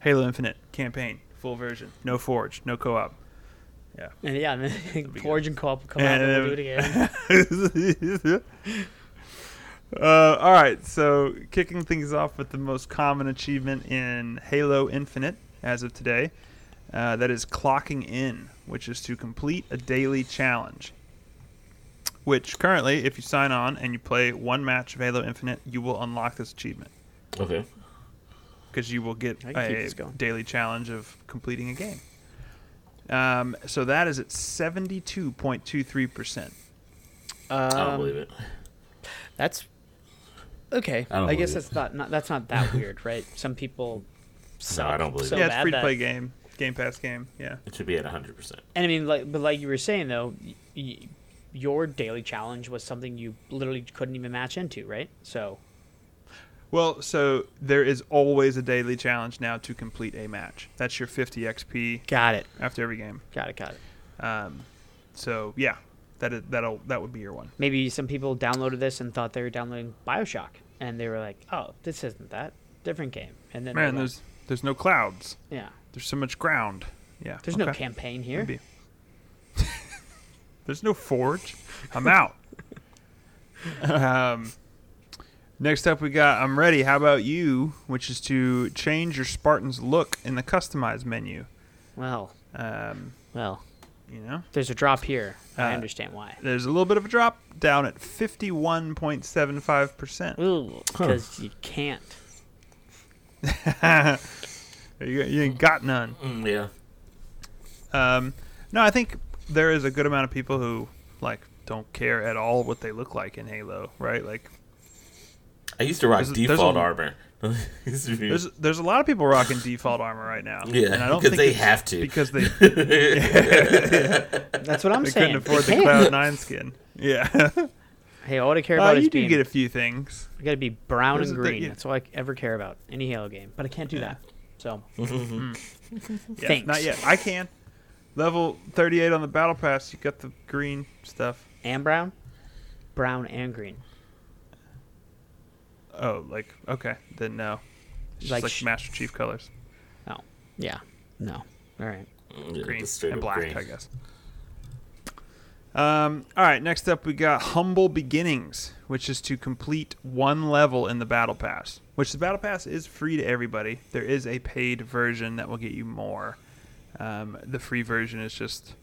Halo Infinite campaign full version, no forge, no co-op. Yeah. And yeah, and be then good. Forge and Co-op will come out and we'll do it again. uh, all right, so kicking things off with the most common achievement in Halo Infinite as of today, uh, that is clocking in, which is to complete a daily challenge. Which currently, if you sign on and you play one match of Halo Infinite, you will unlock this achievement Okay. because you will get I can keep a daily challenge of completing a game. Um, so that is at seventy-two point two three percent. I don't Um, believe it. That's okay. I don't I, guess believe that's not, not that's not that weird, right? Some people suck I don't believe so it. yeah, it's free to that- play game, Game Pass game. Yeah. It should be at 100%. And I mean, like, but like you were saying though, y- y- your daily challenge was something you literally couldn't even match into, right? So Well, so there is always a daily challenge now to complete a match. That's your 50 XP got it, after every game. got it, got it. Um, so yeah, that is, that'll that would be your one. Maybe some people downloaded this and thought they were downloading Bioshock, and they were like, "Oh, this isn't that different game." And then Man, they're like, there's there's no clouds. yeah, There's so much ground. Yeah. there's no campaign here. Maybe. There's no forge. I'm out. um, next up, we got I'm ready. How about you? Which is to change your Spartan's look in the customize menu. Well, Um, well, you know, there's a drop here. I Uh, understand why. there's a little bit of a drop down at 51.75 percent. Ooh, because you can't. you, you ain't got none. Mm, yeah. Um, no, I think there is a good amount of people who like don't care at all what they look like in Halo, right? Like I used to rock There's a- there's default a- armor. Used to be- There's there's a lot of people rocking default armor right now. Yeah, and I don't because think they have to. because they, That's what I'm they saying. couldn't afford They the can't. Cloud Nine skin. Yeah, Hey, all I care uh, about is you do get a few things. I gotta be brown There's and a thing- green. yeah. That's all I ever care about. Any Halo game, but I can't do Yeah. that. So Yeah, Thanks. not yet. I can. Level 38 on the battle pass. You got the green stuff. and brown, brown and green. Oh, like okay, then no. It's Like just sh- like Master Chief colors, Oh, yeah. No. All right, yeah, green and black, green. I guess. Um, all right, next up we got Humble Beginnings, which is to complete one level in the Battle Pass. Which the Battle Pass is free to everybody. There is a paid version that will get you more. Um, the free version is just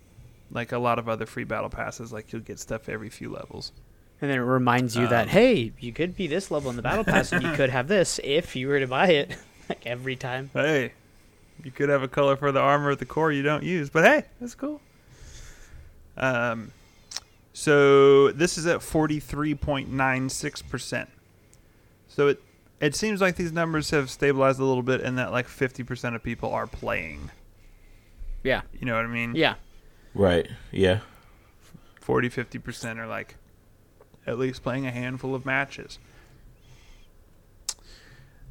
like a lot of other free Battle Passes. Like you'll get stuff every few levels. And then it reminds you that Um, hey, you could be this level in the battle pass, and you could have this if you were to buy it, like every time. Hey, you could have a color for the armor at the core you don't use, but hey, that's cool. Um, so this is at forty three point nine six percent. So it it seems like these numbers have stabilized a little bit, and that like fifty percent of people are playing. Yeah. You know what I mean? Yeah. Right. Yeah. 40 50% are like at least playing a handful of matches.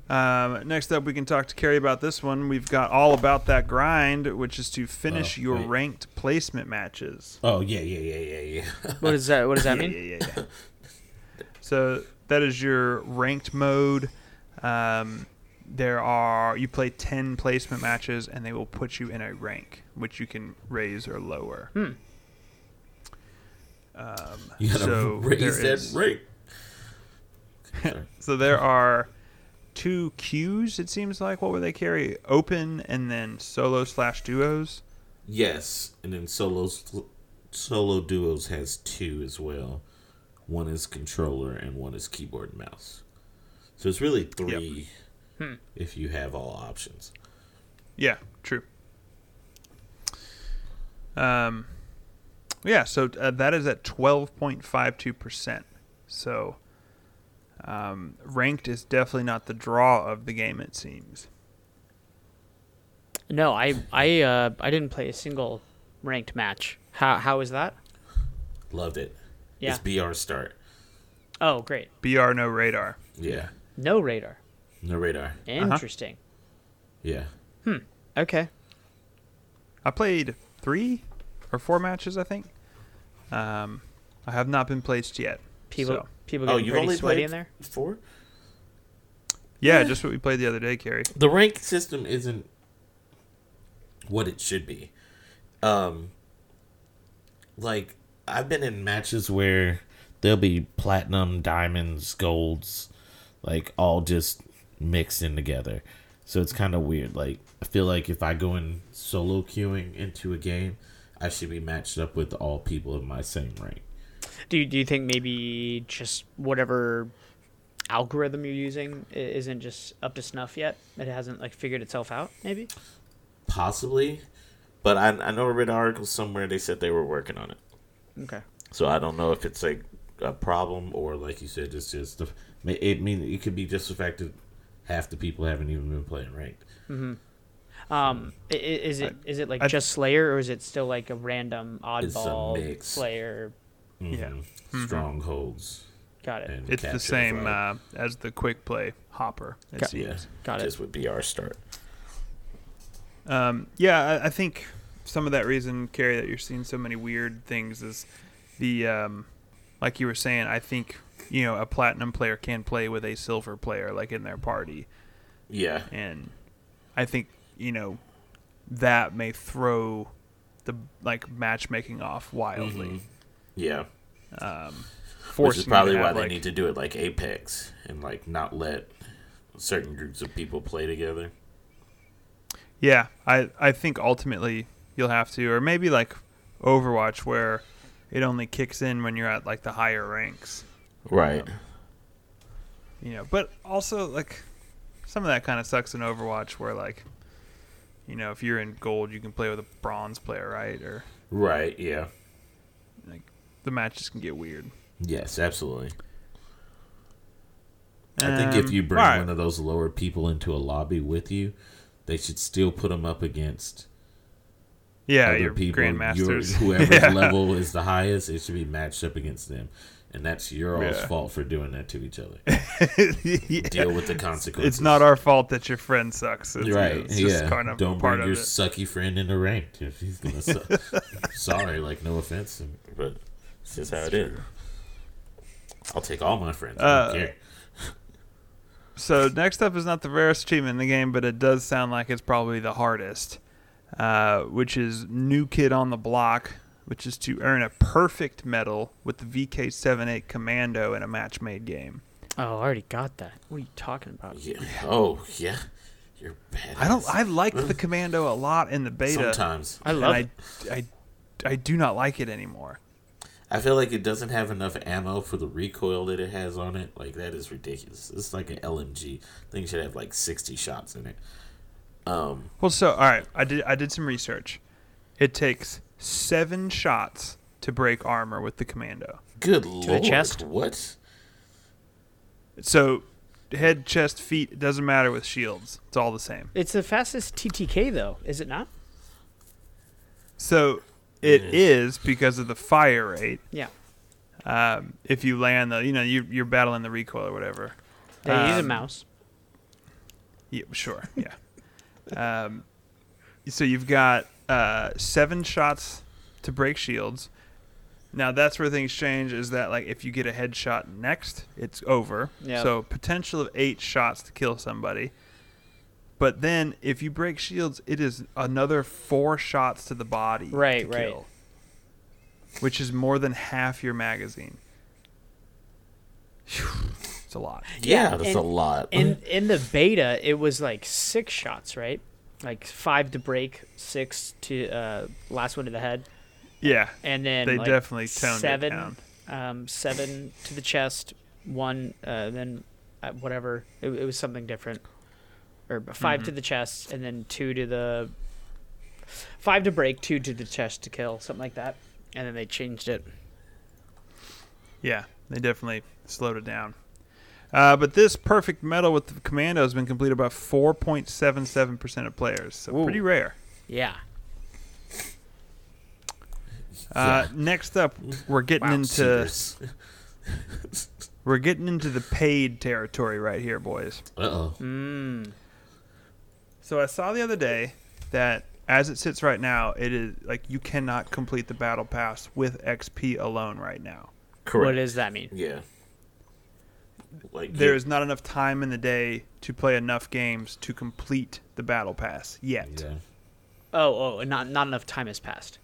Um, next up, we can talk to Carrie about this one. We've got all about that grind, which is to finish Oh, your wait. ranked placement matches. Oh yeah, yeah, yeah, yeah, yeah. What does that? What does that yeah, mean? Yeah, yeah, yeah. so that is your ranked mode. Um, there are you play ten placement matches, and they will put you in a rank, which you can raise or lower. Hmm. Um, You gotta so raise there that is- rate. So there are two queues. It seems like what would they carry? Open and then solo slash duos. Yes, and then solos, solo duos has two as well. One is controller and one is keyboard and mouse. So it's really three Hmm. if you have all options. Yeah, true. Um, yeah, so uh, that is at twelve point five two percent. So, um, ranked is definitely not the draw of the game. It seems. No, I I uh, I didn't play a single ranked match. How how is that? Loved it. Yeah. It's BR start. Oh, great. Br no radar. Yeah. No radar. No radar. Interesting. Yeah. Hmm. Okay. I played three or four matches, I think. Um, I have not been placed yet. People So- people Oh, getting you've pretty only sweaty in there. four? Yeah, just what we played the other day, Carrie. The rank system isn't what it should be. Um like I've been in matches where there'll be platinum, diamonds, golds, like all just mixed in together. So it's kind of weird. Like I feel like if I go in solo queuing into a game, I should be matched up with all people of my same rank. Do you, do you think maybe just whatever algorithm you're using isn't just up to snuff yet? It hasn't like figured itself out. Maybe. Possibly, but I I know I read an article somewhere they said they were working on it. Okay. So I don't know if it's like a problem or like you said, it's just the. It mean it could be just the fact that half the people haven't even been playing ranked. Mm-hmm. Um, i- i- is it is it like I- just Slayer or is it still like a random It's a oddball mix. Slayer? Yeah. Mhm. strongholds. Got it. It's the same uh, as the quick play hopper. It Got- seems. yeah, Got it. just with BR start. Um, yeah, I, I think some of that reason, Carrie, that you're seeing so many weird things is the, um, like you were saying, I think, you know, a platinum player can play with a silver player, like in their party. Yeah, And I think, you know, that may throw the, like, matchmaking off wildly. Mhm. yeah. Um, Which is probably why have, they like- need to do it like Apex and like not let certain groups of people play together. Yeah, I I think ultimately you'll have to, or maybe like Overwatch, where it only kicks in when you're at like the higher ranks. Right. You know, but also like some of that kind of sucks in Overwatch, where like you know if you're in gold, you can play with a bronze player, right? Or Right. Yeah. like the matches can get weird. Yes, absolutely. I think if Um, you bring alright. one of those lower people into a lobby with you, they should still put them up against yeah, other your people. Your, grandmasters, whoever's Yeah. level is the highest, it should be matched up against them. And that's your all's Yeah. fault for doing that to each other. Yeah. Deal with the consequences. It's not our fault that your friend sucks. It's, right. It's just yeah. kind of Don't bring your it. sucky friend into ranked if he's gonna suck. Sorry, like no offense, but it's just how it is. I'll take all my friends. I Uh. So next up is not the rarest achievement in the game, but it does sound like it's probably the hardest, uh, which is New Kid on the Block, which is to earn a perfect medal with the VK78 Commando in a match-made game. Oh, I already got that. What are you talking about? Yeah. Oh yeah. You're bad. I don't. I like the Commando a lot in the beta. Sometimes I and love I, it. I, I do not like it anymore. I feel like it doesn't have enough ammo for the recoil that it has on it. Like that is ridiculous. It's like an LMG. Thing should have like sixty shots in it. Um. Well, so all right, I did. I did some research. It takes seven shots to break armor with the Commando. Good the lord. chest? What? So, head, chest, feet. Doesn't matter with shields. It's all the same. It's the fastest TTK though, is it not? So, It is because of the fire rate. Yeah. Um, if you land the, you know, you, you're battling the recoil or whatever. They use a Um, mouse. Yeah, sure. Yeah. um, so you've got uh, seven shots to break shields. Now that's where things change. Is that like if you get a headshot next, it's over. Yep. So potential of eight shots to kill somebody. But then if you break shields, it is another four shots to the body. Right, to right. kill, which is more than half your magazine. Phew, It's a lot. Yeah, that's and- a lot. In in the beta, it was like six shots, right? Like five to break, six to uh, last one to the head, Yeah. and then They like, definitely toned it down. Um, seven to the chest, one, uh, then uh, whatever. It, it was something different, or 5 Mm-hmm. to the chest, and then two to the five to break, two to the chest to kill, something like that. And then they changed it. Yeah, they definitely slowed it down. Uh, but this perfect medal with the commando has been completed by 4.77% of players, so Ooh. pretty rare. Yeah. Uh, Next up, we're getting Wow, into we're getting into the paid territory right here, boys. Uh-oh. Mm. So I saw the other day that as it sits right now, it is like you cannot complete the battle pass with XP alone right now. Correct. What does that mean? Yeah. Like There you- is not enough time in the day to play enough games to complete the battle pass yet. Yeah. Oh, oh, not not enough time has passed.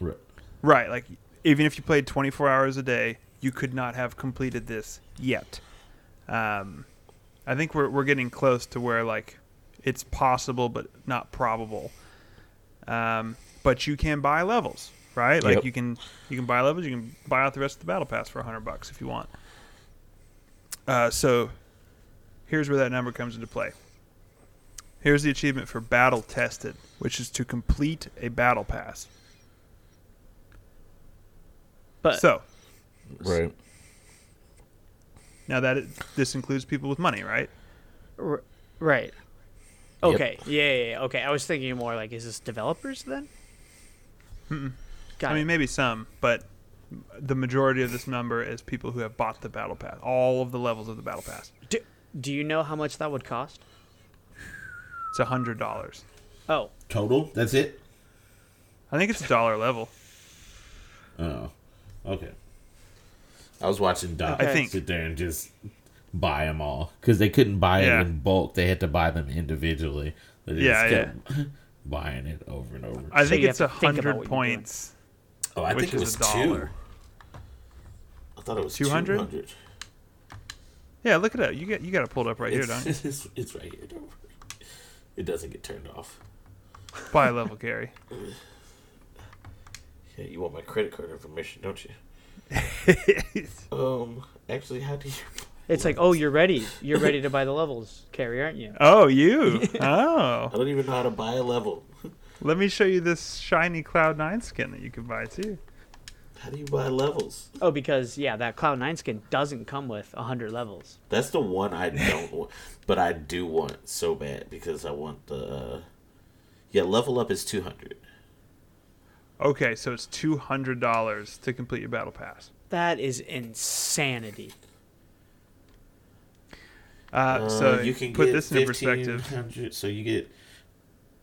Right. Right, like even if you played 24 hours a day, you could not have completed this yet. Um, I think we're we're getting close to where like it's possible but not probable. Um, but you can buy levels, right? Like Yep. you can you can buy levels. You can buy out the rest of the battle pass for 100 bucks if you want. Uh, so here's where that number comes into play. Here's the achievement for battle tested, which is to complete a battle pass. But So Right. now that it, this includes people with money, right? R- right. Okay. Yeah, yeah, yeah. Okay. I was thinking more like, is this developers then? Got I it. mean, maybe some, but the majority of this number is people who have bought the battle pass, all of the levels of the battle pass. do, do you know how much that would cost? It's a hundred dollars. Oh, Total? That's it? I think it's a dollar level. Oh. Okay. I was watching Doc I think- sit there and just buy them all because they couldn't buy Yeah. it in bulk. They had to buy them individually. They just Yeah, kept buying it over and over. I So think you it's a to think about hundred what you're doing. points. oh, I think it was two. dollar. I thought it was 200? 200. Yeah, look it up. You get you got it pulled up right here, don't you? it's, it's right here. Don't worry. It doesn't get turned off. Buy a level, Gary. Yeah, you want my credit card information, don't you? Um, actually, how do you? it's like, oh, you're ready. You're ready to buy the levels, Carrie, aren't you? oh, you. Oh, I don't even know how to buy a level. let me show you this shiny Cloud Nine skin that you can buy too. How do you buy levels? Oh, because yeah, that Cloud Nine skin doesn't come with hundred levels. That's the one I don't want, but I do want so bad because I want the. Uh, yeah, level up is two hundred. Okay, so it's two hundred dollars to complete your battle pass. That is insanity. Uh, so you can put get this into perspective. So you get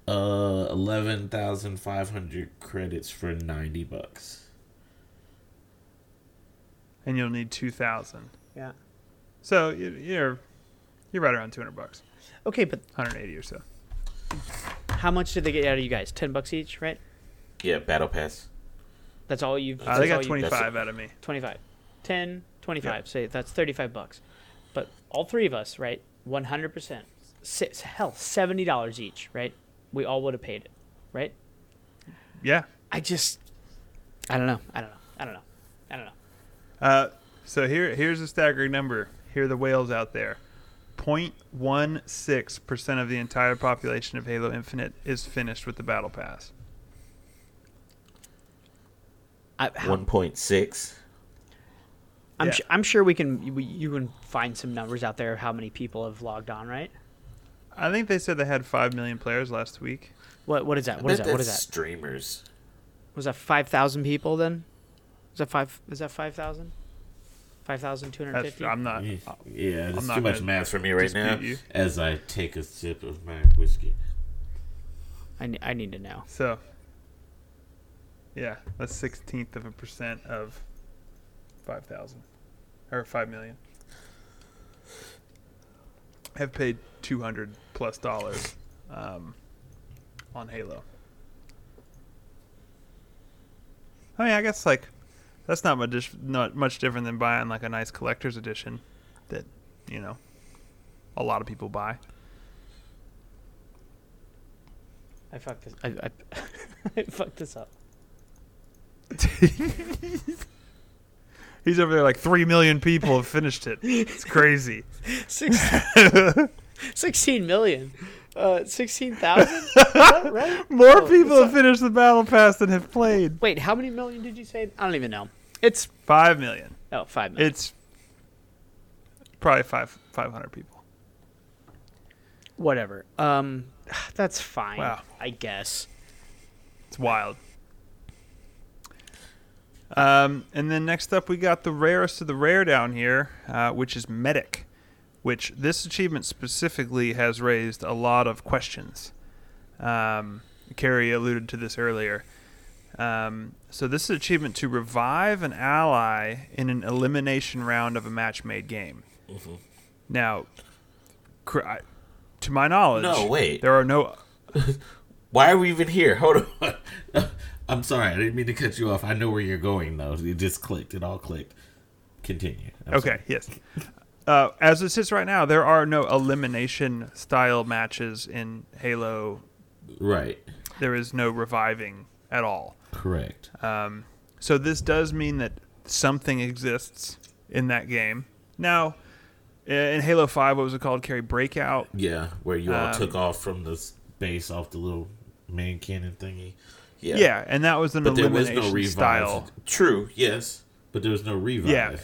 uh eleven thousand five hundred credits for ninety bucks. And you'll need 2000 Yeah. so you- you're you're right around 200 bucks. Okay, but 180 or so. How much did they get out of you guys? Ten bucks each, right? Yeah, battle pass. That's all you. uh, that's they all got you- 25 out of me. 25 10 25 say that's 35 bucks. But all three of us right 100% six, hell $70 each right? We all would have paid it right? Yeah. I just i don't know. I don't know. I don't know. I don't know uh, so here here's a staggering number here are the whales out there 0.16% of the entire population of halo infinite is finished with the battle pass I, how, One point six. I'm, Yeah. su- I'm sure we can you, you can find some numbers out there of how many people have logged on right i think they said they had 5 million players last week what what is that what is that what is that Streamers. Was that five thousand people then? Was that five? Is that five thousand? Five thousand two hundred fifty. That's. I'm not. Yeah, yeah it's too much math for me right now. you. As I take a sip of my whiskey. I, ne- I need to know. So, yeah, that's sixteenth of a percent of five thousand or five million. Have paid two hundred plus dollars um, on Halo. I mean, I guess like that's not much not much different than buying like a nice collector's edition that you know a lot of people buy. I fucked this. I, I, I fucked this up. He's over there like three million people have finished it. It's crazy. Six, 16 million. Uh, 16,000? right? More Oh, people have finished the battle pass than have played. Wait, how many million did you say? I don't even know. It's, Five million. oh, 5 million. It's probably five five hundred people. Whatever. Um, that's fine. Wow. I guess. It's wild. Um, and then next up, we got the rarest of the rare down here, uh, which is Medic, which this achievement specifically has raised a lot of questions. Um, Carrie alluded to this earlier. Um, so this is an achievement to revive an ally in an elimination round of a match-made game. Now, cr- I- to my knowledge, No, wait. there are no Why are we even here? Hold on. I'm sorry. I didn't mean to cut you off. I know where you're going, though. It just clicked. It all clicked. Continue. I'm Okay, sorry. yes. Uh, as it sits right now, there are no elimination style matches in Halo. Right. There is no reviving at all. Correct. Um, so this does mean that something exists in that game. Now, in Halo 5, what was it called? Carry Breakout. Yeah, where you all Um, took off from the base off the little main cannon thingy. Yeah. Yeah, and that was an But there was elimination no revive. style. True, yes. But there was no revive. Yeah.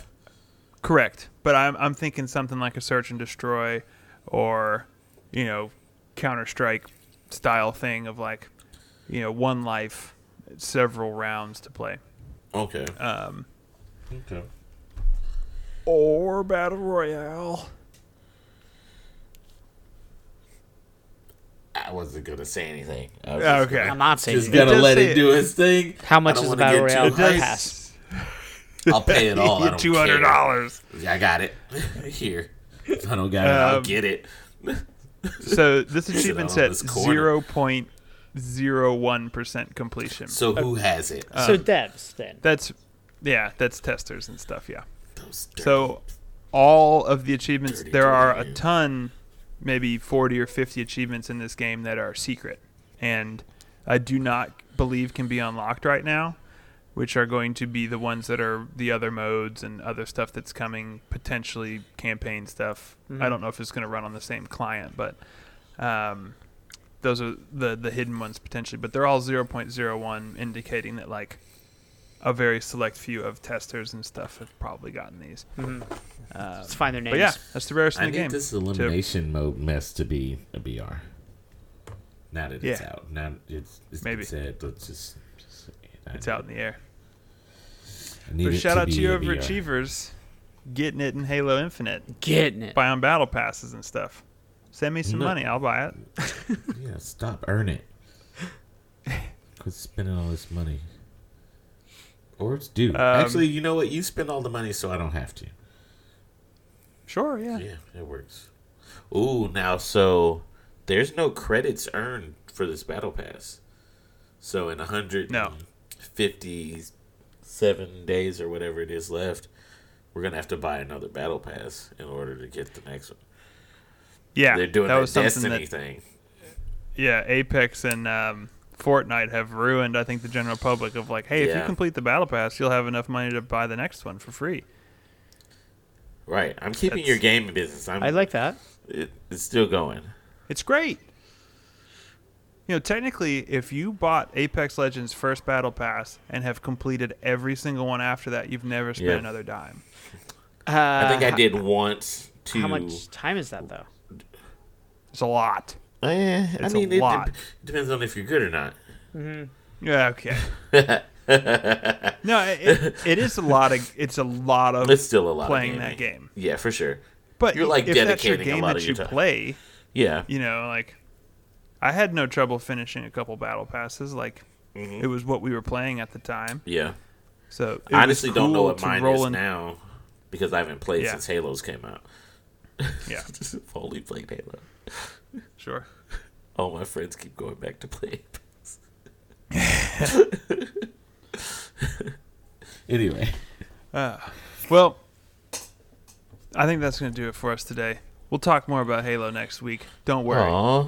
Correct. But I'm I'm thinking something like a search and destroy or you know, Counter Strike style thing of like, you know, one life, several rounds to play. Okay. Um okay. or Battle Royale. I wasn't gonna say anything. I was Okay. gonna- I'm not saying Just it. gotta does let say it it. do its thing. How much is the Battle Royale too hyped. pass? I'll pay it all. I don't Two hundred care. dollars. I got it. Here. If I don't got it, I'll Um, get it. So this achievement achievement's on at this corner. zero point zero one percent completion. So who has it? so devs, then. That's yeah, that's testers and stuff, yeah. Those dirty- So all of the achievements Dirty, there are a ton maybe 40 or 50 achievements in this game that are secret and I do not believe can be unlocked right now, which are going to be the ones that are the other modes and other stuff that's coming, potentially campaign stuff. I don't know if it's going to run on the same client, but um, those are the the hidden ones potentially. But they're all 0.01, indicating that like a very select few of testers and stuff have probably gotten these. Um, Let's find their names. but yeah, that's the rarest I in the need game. this elimination mode mess to be a BR. Now that it's Yeah. out. Now it's, it's Maybe. said. Let's just, just It's out in the air. I need But it shout out be to you overachievers getting it in Halo Infinite, Getting it. buying battle passes and stuff. Send me some No. money, I'll buy it. Yeah, stop earn it. Quit spending all this money. Or it's due. Um, Actually, you know what? You spend all the money, so I don't have to. Sure, yeah. Yeah, it works. Ooh, now so there's no credits earned for this battle pass. So in 157 No. days or whatever it is left, we're gonna have to buy another battle pass in order to get the next one. Yeah, They're doing that that was something Destiny that thing. yeah, Apex and um, Fortnite have ruined. I think the general public of like, hey, if you complete the battle pass, you'll have enough money to buy the next one for free. Right. I'm keeping That's- your gaming business. I'm, I like that. it, it's still going. It's great. You know, technically, if you bought Apex Legends first battle pass and have completed every single one after that, you've never spent Yeah. another dime. Uh, I think I did once to How much time is that, though? It's a lot. Eh, I It's a mean, it lot. dep- depends on if you're good or not. Yeah, okay. no, it, it is a lot of it's a lot of It's still a lot playing of that game. Yeah, for sure. But You're, like, if that's your dedicating a game lot that of you time. play, Yeah. you know, like I had no trouble finishing a couple battle passes. Like Mm-hmm. it was what we were playing at the time. Yeah. So I honestly was don't know what to mine roll is in- now because I haven't played Yeah. since Halos came out. Yeah, I've only played Halo. sure. All my friends keep going back to play. anyway, uh, Well, I think that's going to do it for us today. We'll talk more about Halo next week. Don't worry. Aw.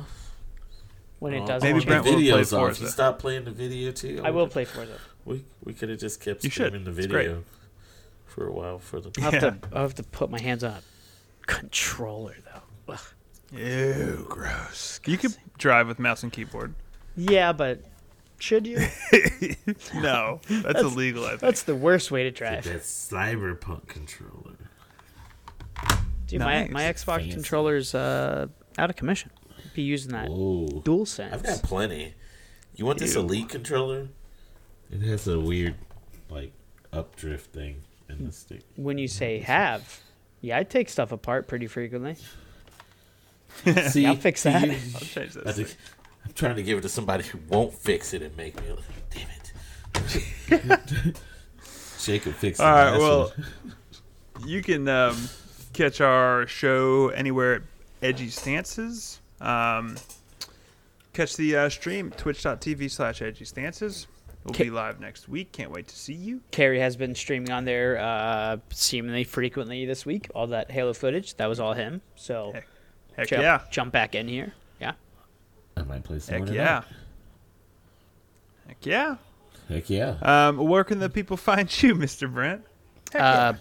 When it does Maybe the Brent will play video's off. Forza. You stop playing the video too. I will play Forza. We we could have just kept You should. streaming the video for a while for the. I'll have, Yeah. to, I'll have to put my hands on a controller though. Ugh. Ew, gross. You could drive with mouse and keyboard. Yeah, but should you? no, that's, illegal. I think. That's the worst way to Get drive. that cyberpunk controller. Dude, my, Nice. my Xbox Fancy. controller's uh, out of commission. Be using that Whoa. DualSense. I've got plenty. You want this elite controller? It has a weird, like, updrift thing in the stick. When you say have, yeah, I take stuff apart pretty frequently. See, I'll fix that. you- I'll change that. I think- I'm trying to give it to somebody who won't fix it and make me like, damn it. Jacob fixed it. All right, well, what- you can um, catch our show anywhere at Edgy Stances. Um, catch the uh, stream twitch.tv slash Edgy Stances. We'll Ca- be live next week. Can't wait to see you. Carrie has been streaming on there uh, seemingly frequently this week. All that Halo footage, that was all him. So Heck, Heck jump, yeah. jump back in here. Yeah. I might play some Heck yeah. tonight. Heck yeah. Heck yeah. Um, where can the people find you, Mr. Brent? Heck Uh,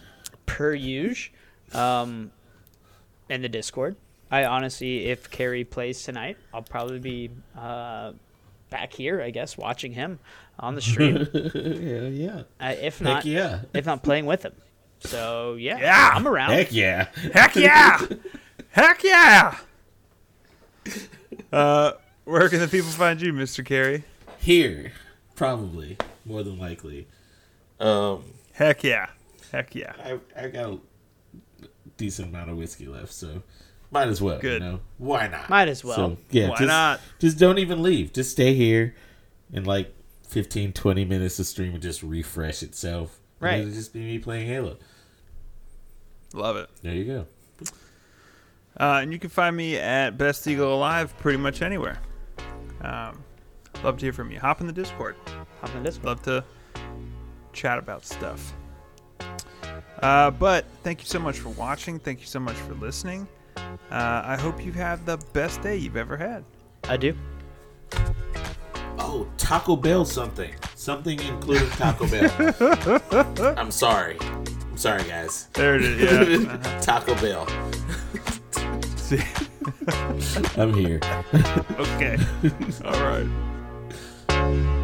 per usual, um, in the Discord. I honestly, if Carrie plays tonight, I'll probably be uh, back here, I guess, watching him on the stream. Hell yeah. uh, if Heck not, yeah. if not playing with him. So yeah, Yeah. I'm around. Heck yeah. Heck yeah! Heck yeah! Uh, where can the people find you, Mr. Carrie? Here. Probably. More than likely. Um, Heck yeah! Heck yeah! I, I got a decent amount of whiskey left, so might as well. Good. You know? Why not? Might as well. So, yeah, Why just, not? Just don't even leave. Just stay here in like 15, 20 minutes of stream and just refresh itself. Right. It'll just be me playing Halo. Love it. There you go. Uh, and you can find me at Best Eagle Alive pretty much anywhere. Um, love to hear from you. Hop in the Discord. Hop in the Discord. Love to chat about stuff. Uh, but thank you so much for watching. Thank you so much for listening. Uh, I hope you have the best day you've ever had. I do. Oh, Taco Bell something. Something including Taco Bell. I'm sorry. I'm sorry, guys. There it is. Yeah. Taco Bell. I'm here. okay. All right.